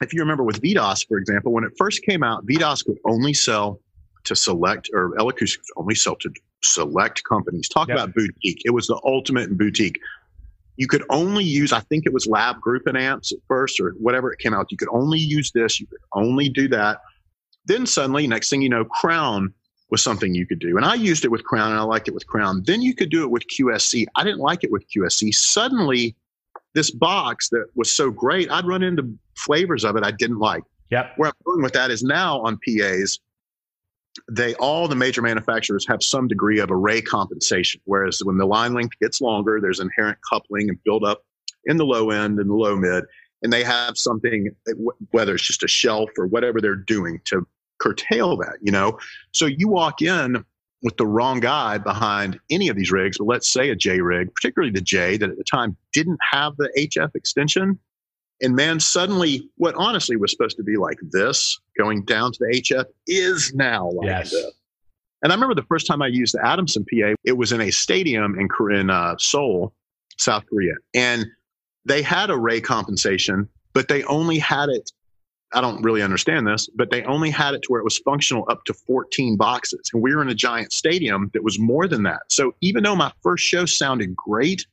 if you remember with V-DOSC, for example, when it first came out, V-DOSC could only sell to select, or L only sell to select companies. Talk yep. about boutique. It was the ultimate in boutique you could only use, I think it was Lab.gruppen Amps at first or whatever it came out. You could only use this, you could only do that. Then suddenly, next thing you know, Crown was something you could do. And I used it with Crown and I liked it with Crown. Then you could do it with QSC. I didn't like it with QSC. Suddenly, this box that was so great, I'd run into flavors of it I didn't like. Yep. Where I'm going with that is now on PAs, they all the major manufacturers have some degree of array compensation. Whereas when the line length gets longer, there's inherent coupling and buildup in the low end and the low mid, and they have something eh, whether it's just a shelf or whatever they're doing to curtail that. You know, so you walk in with the wrong guy behind any of these rigs, but let's say a J rig, particularly the J that at the time didn't have the HF extension and man, suddenly what honestly was supposed to be like this going down to the HF is now like yes. this. And I remember the first time I used the Adamson PA, it was in a stadium in, in uh, Seoul, South Korea. And they had array compensation, but they only had it. I don't really understand this, but they only had it to where it was functional up to 14 boxes. And we were in a giant stadium that was more than that. So even though my first show sounded great,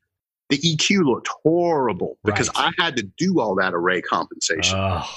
the EQ looked horrible because right. I had to do all that array compensation. Oh.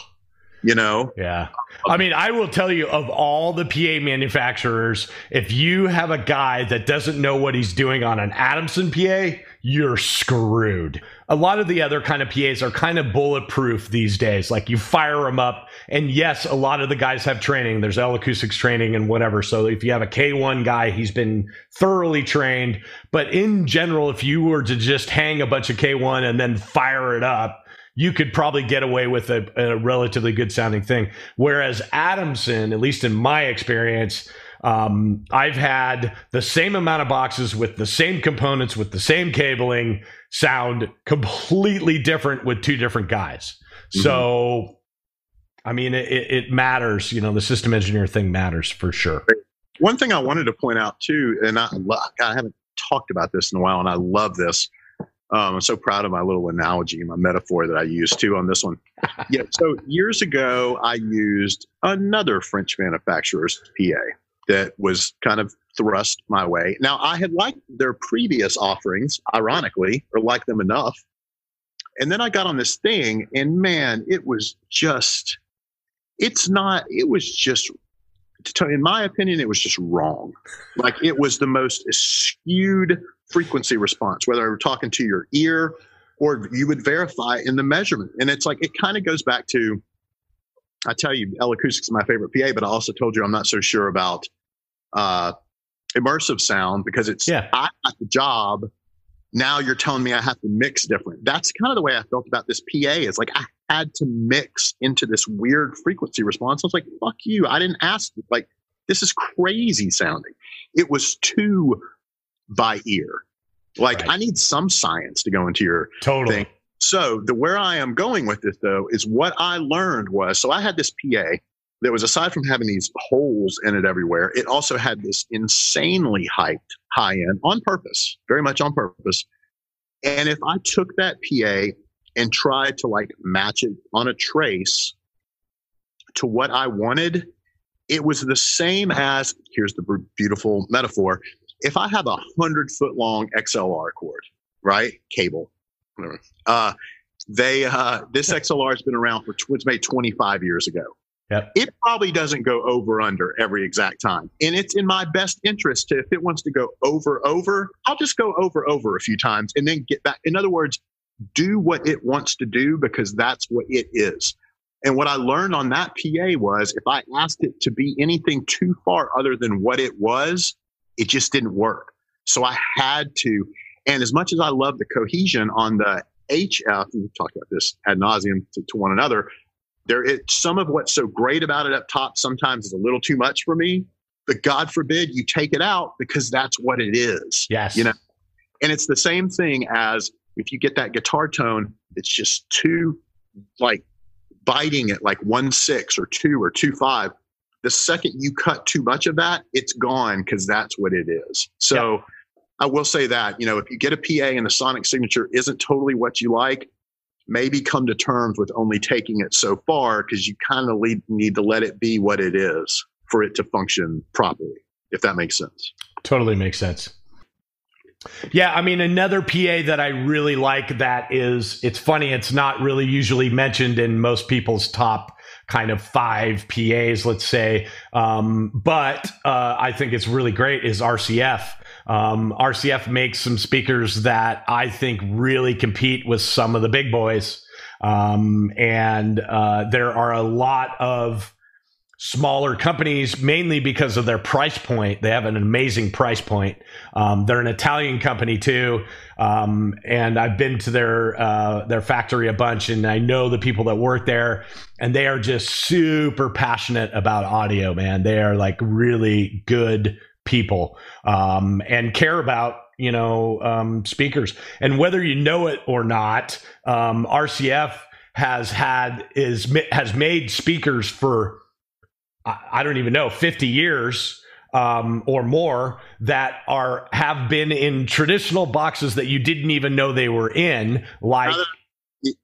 You know? Yeah. I mean, I will tell you of all the PA manufacturers, if you have a guy that doesn't know what he's doing on an Adamson PA, you're screwed. A lot of the other kind of PAs are kind of bulletproof these days. Like you fire them up, and yes, a lot of the guys have training. There's L acoustics training and whatever. So if you have a K1 guy, he's been thoroughly trained. But in general, if you were to just hang a bunch of K1 and then fire it up, you could probably get away with a, a relatively good sounding thing. Whereas Adamson, at least in my experience, um, I've had the same amount of boxes with the same components, with the same cabling, sound completely different with two different guys. Mm-hmm. So, I mean, it, it matters. You know, the system engineer thing matters for sure. One thing I wanted to point out too, and I, I haven't talked about this in a while, and I love this. Um, I'm so proud of my little analogy, my metaphor that I used too on this one. yeah. So years ago, I used another French manufacturer's PA that was kind of thrust my way. Now, I had liked their previous offerings, ironically, or liked them enough. And then I got on this thing, and man, it was just, it's not, it was just, to tell you, in my opinion, it was just wrong. Like it was the most skewed frequency response, whether I were talking to your ear or you would verify in the measurement. And it's like, it kind of goes back to, I tell you, L Acoustics is my favorite PA, but I also told you I'm not so sure about uh, immersive sound because it's yeah. I got the job. Now you're telling me I have to mix different. That's kind of the way I felt about this PA. Is like I had to mix into this weird frequency response. I was like, "Fuck you! I didn't ask." Like this is crazy sounding. It was too by ear. Like right. I need some science to go into your totally. thing. So the where I am going with this though is what I learned was so I had this PA that was aside from having these holes in it everywhere, it also had this insanely hyped high end on purpose, very much on purpose. And if I took that PA and tried to like match it on a trace to what I wanted, it was the same as here's the beautiful metaphor. If I have a hundred foot long XLR cord, right? Cable, uh, they uh, this XLR has been around for was made 25 years ago. Yep. It probably doesn't go over under every exact time, and it's in my best interest to if it wants to go over over, I'll just go over over a few times and then get back. In other words, do what it wants to do because that's what it is. And what I learned on that PA was if I asked it to be anything too far other than what it was, it just didn't work. So I had to. And as much as I love the cohesion on the HF, we've talked about this ad nauseum to, to one another, there is some of what's so great about it up top sometimes is a little too much for me. But God forbid you take it out because that's what it is. Yes. You know, and it's the same thing as if you get that guitar tone, it's just too like biting at like one six or two or two five. The second you cut too much of that, it's gone because that's what it is. So yeah. I will say that, you know, if you get a PA and the sonic signature isn't totally what you like, maybe come to terms with only taking it so far because you kind of need to let it be what it is for it to function properly, if that makes sense. Totally makes sense. Yeah, I mean, another PA that I really like that is it's funny, it's not really usually mentioned in most people's top kind of five PAs, let's say. Um, but uh, I think it's really great is RCF. Um, RCF makes some speakers that I think really compete with some of the big boys. Um, and uh, there are a lot of smaller companies, mainly because of their price point. They have an amazing price point. Um, they're an Italian company too, um, and I've been to their uh, their factory a bunch, and I know the people that work there, and they are just super passionate about audio. Man, they are like really good people um, and care about you know um, speakers. And whether you know it or not um, rcf has had is has made speakers for I don't even know 50 years um, or more that are have been in traditional boxes that you didn't even know they were in like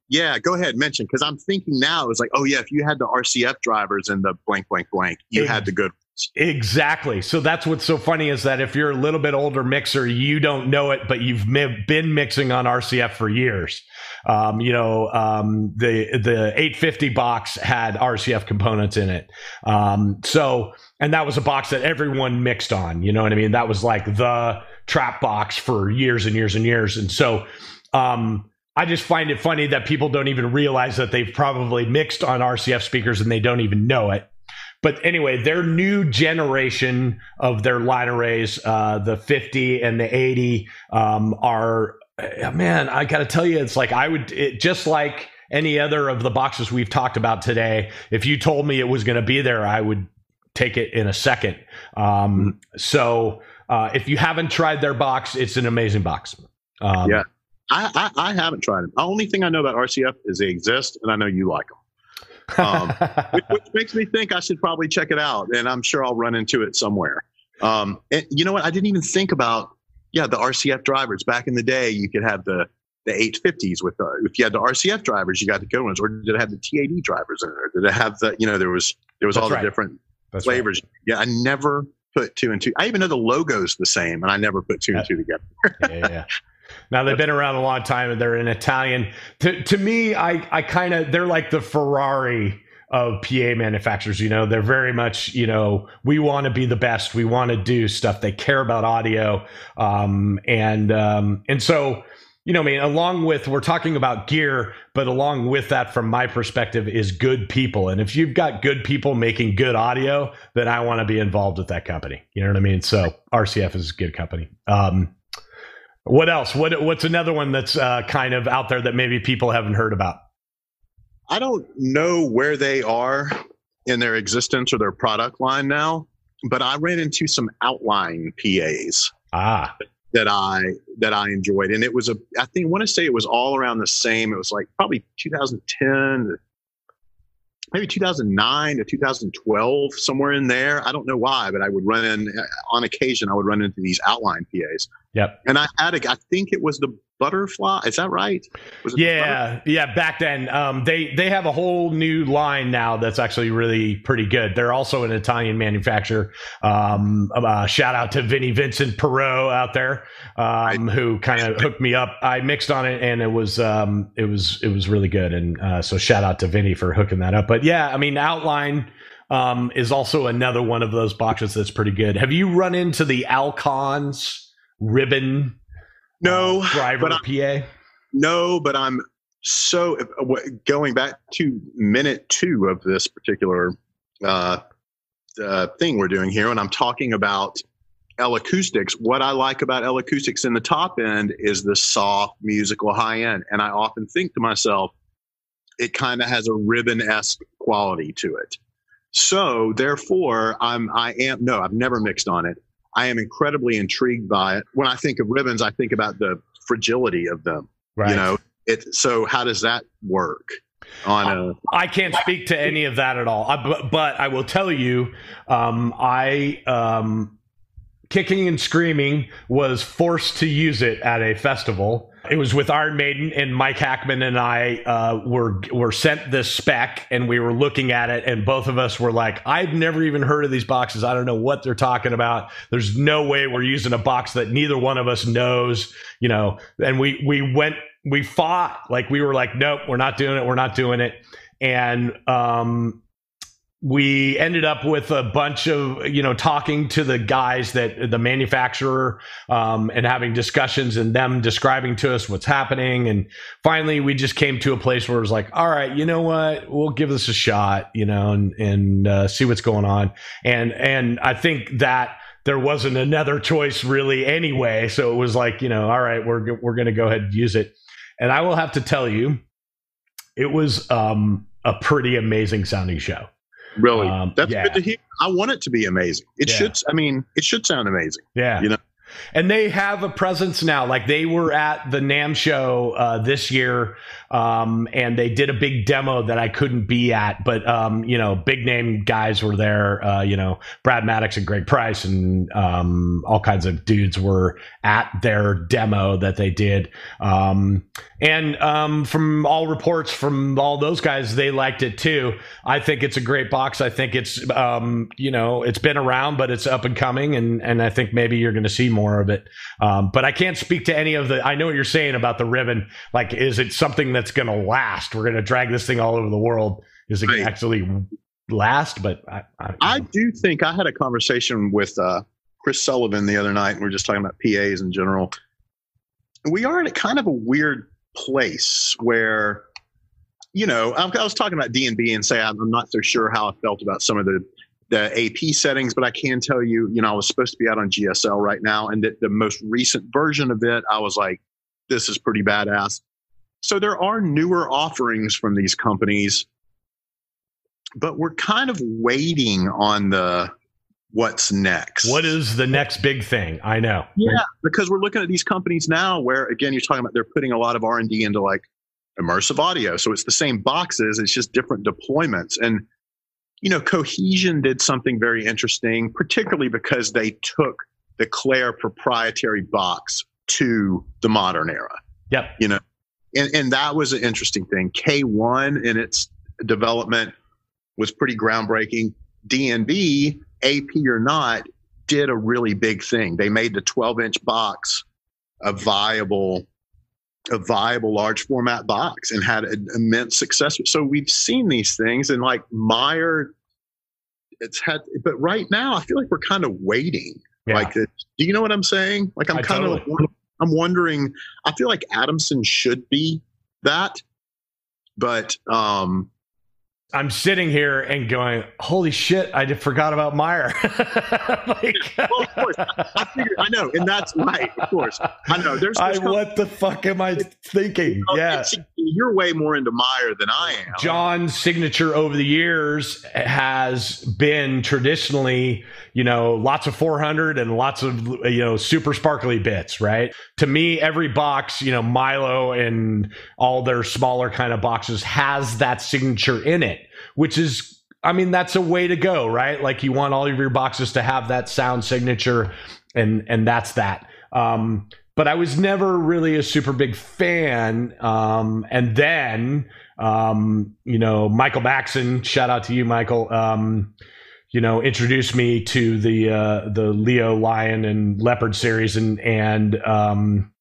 yeah, go ahead, mention because I'm thinking now it's like, oh yeah, if you had the RCF drivers and the blank, blank, blank, you had the good Exactly. So that's what's so funny is that if you're a little bit older mixer, you don't know it, but you've been mixing on RCF for years. Um, you know, um, the the 850 box had RCF components in it. Um, so, and that was a box that everyone mixed on. You know what I mean? That was like the trap box for years and years and years. And so, um, I just find it funny that people don't even realize that they've probably mixed on RCF speakers and they don't even know it. But anyway, their new generation of their line arrays, uh, the 50 and the 80, um, are, uh, man, I got to tell you, it's like I would, it, just like any other of the boxes we've talked about today, if you told me it was going to be there, I would take it in a second. Um, so uh, if you haven't tried their box, it's an amazing box. Um, yeah. I, I, I, haven't tried them. The only thing I know about RCF is they exist, and I know you like them um, which, which, makes me think I should probably check it out, and I'm sure I'll run into it somewhere. Um, and you know what? I didn't even think about yeah the RCF drivers. Back in the day, you could have the the 850s with the if you had the RCF drivers, you got the good ones, or did it have the TAD drivers in it, or did it have the you know there was there was That's all right. the different That's flavors. Right. Yeah, I never put two and two. I even know the logo's the same, and I never put two and two together. yeah, yeah. Now they've been around a long time and they're an Italian. To to me, I I kind of they're like the Ferrari of PA manufacturers. You know, they're very much, you know, we want to be the best. We want to do stuff. They care about audio. Um, and, um, and so, you know, I mean, along with, we're talking about gear, but along with that, from my perspective, is good people. And if you've got good people making good audio, then I want to be involved with that company. You know what I mean? So RCF is a good company. Um, what else? What what's another one that's uh, kind of out there that maybe people haven't heard about? I don't know where they are in their existence or their product line now, but I ran into some outline PAs. Ah. That I that I enjoyed, and it was a I think I want to say it was all around the same. It was like probably 2010 maybe 2009 to 2012, somewhere in there. I don't know why, but I would run in on occasion. I would run into these outline PAs. Yep. And I had a, I think it was the butterfly. Is that right? yeah, yeah. Back then, um, they they have a whole new line now that's actually really pretty good. They're also an Italian manufacturer. Um, uh, shout out to Vinny Vincent Perot out there, um, who kind of [LAUGHS] hooked me up. I mixed on it, and it was um, it was it was really good. And uh, so shout out to Vinny for hooking that up. But yeah, I mean, outline. Um, is also another one of those boxes that's pretty good. Have you run into the Alcons? Ribbon no uh, driver PA? No, but I'm so going back to minute two of this particular uh, uh, thing we're doing here, and I'm talking about L acoustics. What I like about L acoustics in the top end is the soft musical high end, and I often think to myself, it kind of has a ribbon esque quality to it. So therefore, I'm I am no, I've never mixed on it. I am incredibly intrigued by it. When I think of ribbons, I think about the fragility of them. Right. You know, it. So how does that work? on a I can't speak to any of that at all. I, but, but I will tell you, um, I um, kicking and screaming was forced to use it at a festival. It was with Iron Maiden and Mike Hackman and I uh, were were sent this spec and we were looking at it and both of us were like, I've never even heard of these boxes. I don't know what they're talking about. There's no way we're using a box that neither one of us knows, you know. And we we went we fought like we were like, nope, we're not doing it. We're not doing it. And um, we ended up with a bunch of you know talking to the guys that the manufacturer um, and having discussions and them describing to us what's happening. And finally we just came to a place where it was like all right you know what? We'll give this a shot you know and and uh, see what's going on. And and i think that there wasn't another choice really anyway. So it was like you know all right we're we're going to go ahead and use it. And i will have to tell you it was um, a pretty amazing sounding show Really, um, that's yeah. good to hear. I want it to be amazing. It yeah. should. I mean, it should sound amazing. Yeah, you know. And they have a presence now. Like they were at the NAMM show uh, this year, um, and they did a big demo that I couldn't be at. But um, you know, big name guys were there. Uh, you know, Brad Maddox and Greg Price, and um, all kinds of dudes were at their demo that they did. Um, and um, from all reports from all those guys, they liked it too. I think it's a great box. I think it's um, you know it's been around, but it's up and coming, and and I think maybe you're going to see more of it. But I can't speak to any of the. I know what you're saying about the ribbon. Like, is it something that's going to last? We're going to drag this thing all over the world. Is it right. actually last? But I, I, I, do think I had a conversation with uh, Chris Sullivan the other night, and we are just talking about PAs in general. We are in a kind of a weird place where you know, I was talking about D and B and say I'm not so sure how I felt about some of the the AP settings, but I can tell you, you know, I was supposed to be out on GSL right now, and the, the most recent version of it, I was like, this is pretty badass. So there are newer offerings from these companies, but we're kind of waiting on the what's next. What is the next big thing? I know. Yeah, because we're looking at these companies now where again you're talking about they're putting a lot of R&D into like immersive audio. So it's the same boxes, it's just different deployments and you know, Cohesion did something very interesting, particularly because they took the Clair proprietary box to the modern era. Yep. You know, and, and that was an interesting thing. K1 in its development was pretty groundbreaking. D&B AP or not, did a really big thing. They made the 12 inch box a viable, a viable large format box and had an immense success. So we've seen these things and like Meyer, it's had, but right now I feel like we're kind of waiting. Yeah. Like, do you know what I'm saying? Like I'm kind totally. of, I'm wondering, I feel like Adamson should be that, but, um, I'm sitting here and going, "Holy shit! I forgot about Meyer." [LAUGHS] like, well, [LAUGHS] of course, I, figured, I know, and that's right. Of course, I know. There's, there's I, what the fuck am I thinking? Oh, yeah, you're way more into Meyer than I am. John's signature over the years has been traditionally, you know, lots of 400 and lots of you know super sparkly bits. Right? To me, every box, you know, Milo and all their smaller kind of boxes has that signature in it which is I mean, that's a way to go, right? Like you want all of your boxes to have that sound signature, and and that's that. Um, but I was never really a super big fan. Um, and then, um, you know, Michael Maxon, shout out to you, Michael. Um, you know, introduced me to the uh, the Leo Lyon and Leopard series, and and um,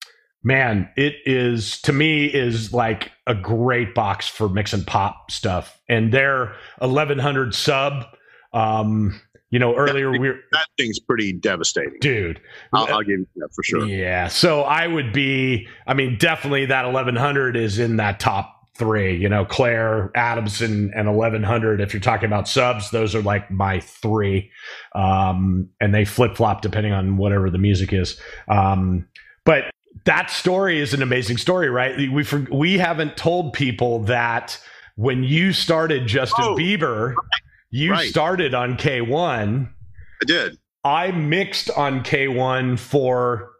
man, it is to me is like a great box for mix and pop stuff. And their 1100 sub, um, You know, earlier that, we were, that thing's pretty devastating, dude. I'll, I'll give you that for sure. Yeah. So I would be. I mean, definitely that 1100 is in that top three. You know, Clair Adamson, and 1100. If you're talking about subs, those are like my three, um, and they flip flop depending on whatever the music is. Um, but that story is an amazing story, right? We we haven't told people that when you started Justin oh, Bieber. You right. started on K1. I did. I mixed on K1 for,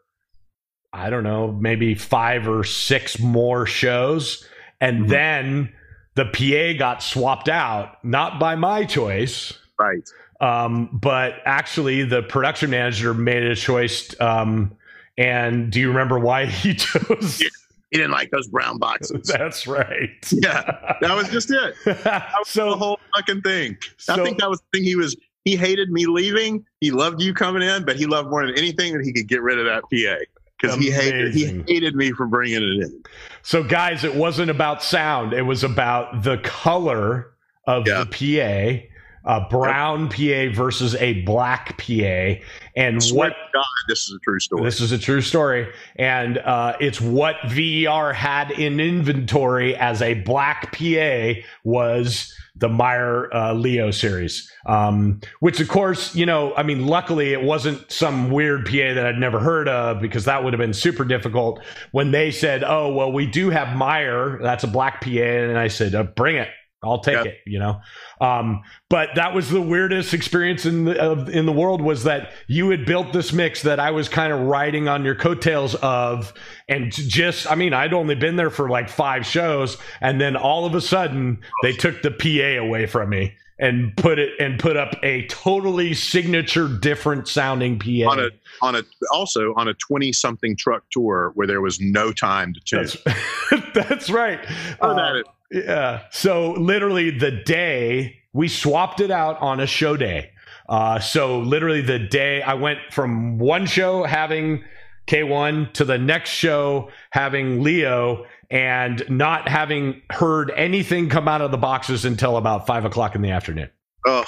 I don't know, maybe five or six more shows. And mm-hmm. then the PA got swapped out, not by my choice. Right. Um, but actually, the production manager made a choice. Um, and do you remember why [LAUGHS] he chose? He didn't like those brown boxes. [LAUGHS] That's right. [LAUGHS] Yeah, that was just it. That was so the whole fucking thing. So, I think that was the thing. He was he hated me leaving. He loved you coming in, but he loved more than anything that he could get rid of that PA because he hated he hated me for bringing it in. So, guys, it wasn't about sound; it was about the color of yeah. the PA a brown PA versus a black PA, and what? God, this is a true story. This is a true story, and uh, it's what VER had in inventory as a black PA was the Meyer uh, Leo series, um, which of course, you know, I mean, luckily it wasn't some weird PA that I'd never heard of because that would have been super difficult. When they said, "Oh, well, we do have Meyer, that's a black PA," and I said, uh, "Bring it." I'll take it, you know. Um, but that was the weirdest experience in the uh, in the world was that you had built this mix that I was kind of riding on your coattails of, and just I mean I'd only been there for like five shows, and then all of a sudden they took the PA away from me and put it and put up a totally signature different sounding PA on a on a also on a 20 something truck tour where there was no time to tune. That's, [LAUGHS] that's right. Uh, yeah. So literally the day we swapped it out on a show day. Uh, so literally the day I went from one show having K1 to the next show having Leo and not having heard anything come out of the boxes until about five o'clock in the afternoon. Oh,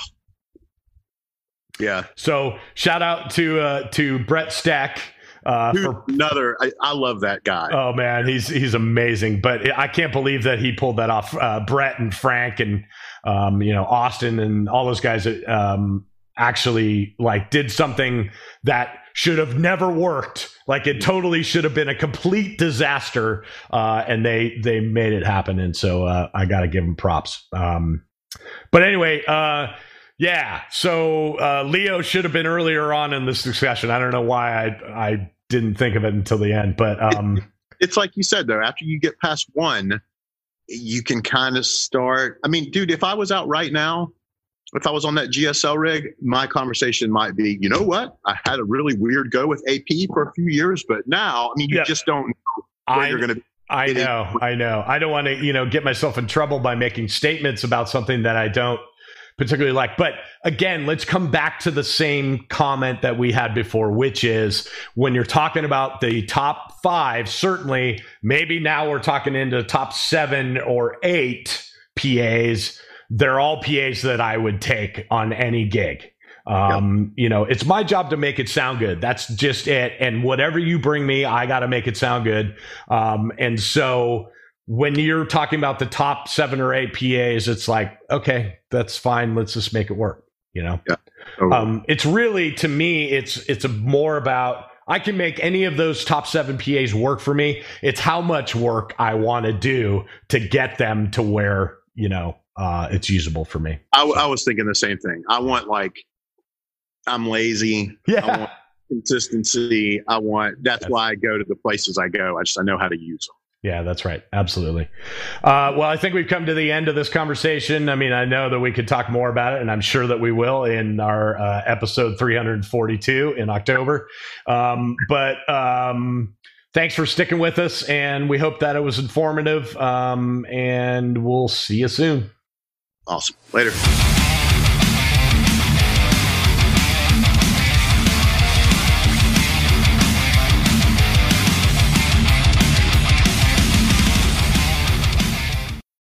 yeah. So shout out to uh, to Brett Stack uh, for, another, I, I, love that guy. Oh man, he's he's amazing. But I can't believe that he pulled that off. Uh, Brett and Frank and um, you know Austin and all those guys that um, actually like did something that should have never worked. Like it totally should have been a complete disaster, uh, and they they made it happen. And so uh, I got to give them props. Um, but anyway, uh, yeah. So uh, Leo should have been earlier on in this discussion. I don't know why I I didn't think of it until the end, but um, [LAUGHS] it's like you said though. After you get past one, you can kind of start. I mean, dude, if I was out right now, if I was on that GSL rig, my conversation might be, you know what? I had a really weird go with AP for a few years, but now, I mean, you yeah. just don't know where I, you're going to. I know, I know. I don't want to, you know, get myself in trouble by making statements about something that I don't particularly like. But again, let's come back to the same comment that we had before, which is when you're talking about the top five, certainly, maybe now we're talking into top seven or eight PAs. They're all PAs that I would take on any gig. Um, you know, it's my job to make it sound good. That's just it. And whatever you bring me, I got to make it sound good. Um, and so, when you're talking about the top seven or eight PAs, it's like, okay, that's fine. Let's just make it work. You know, yeah, totally. um, it's really to me, it's it's a more about I can make any of those top seven PAs work for me. It's how much work I want to do to get them to where you know uh, it's usable for me. I, so. I, was thinking the same thing. I want like I'm lazy. Yeah. I want consistency. I want. That's, that's why I go to the places I go. I just I know how to use them. Yeah, that's right. Absolutely. Uh, well, I think we've come to the end of this conversation. I mean, I know that we could talk more about it, and I'm sure that we will in our uh, episode 342 in October. Um, but um, thanks for sticking with us, and we hope that it was informative. Um, and we'll see you soon. Awesome. Later.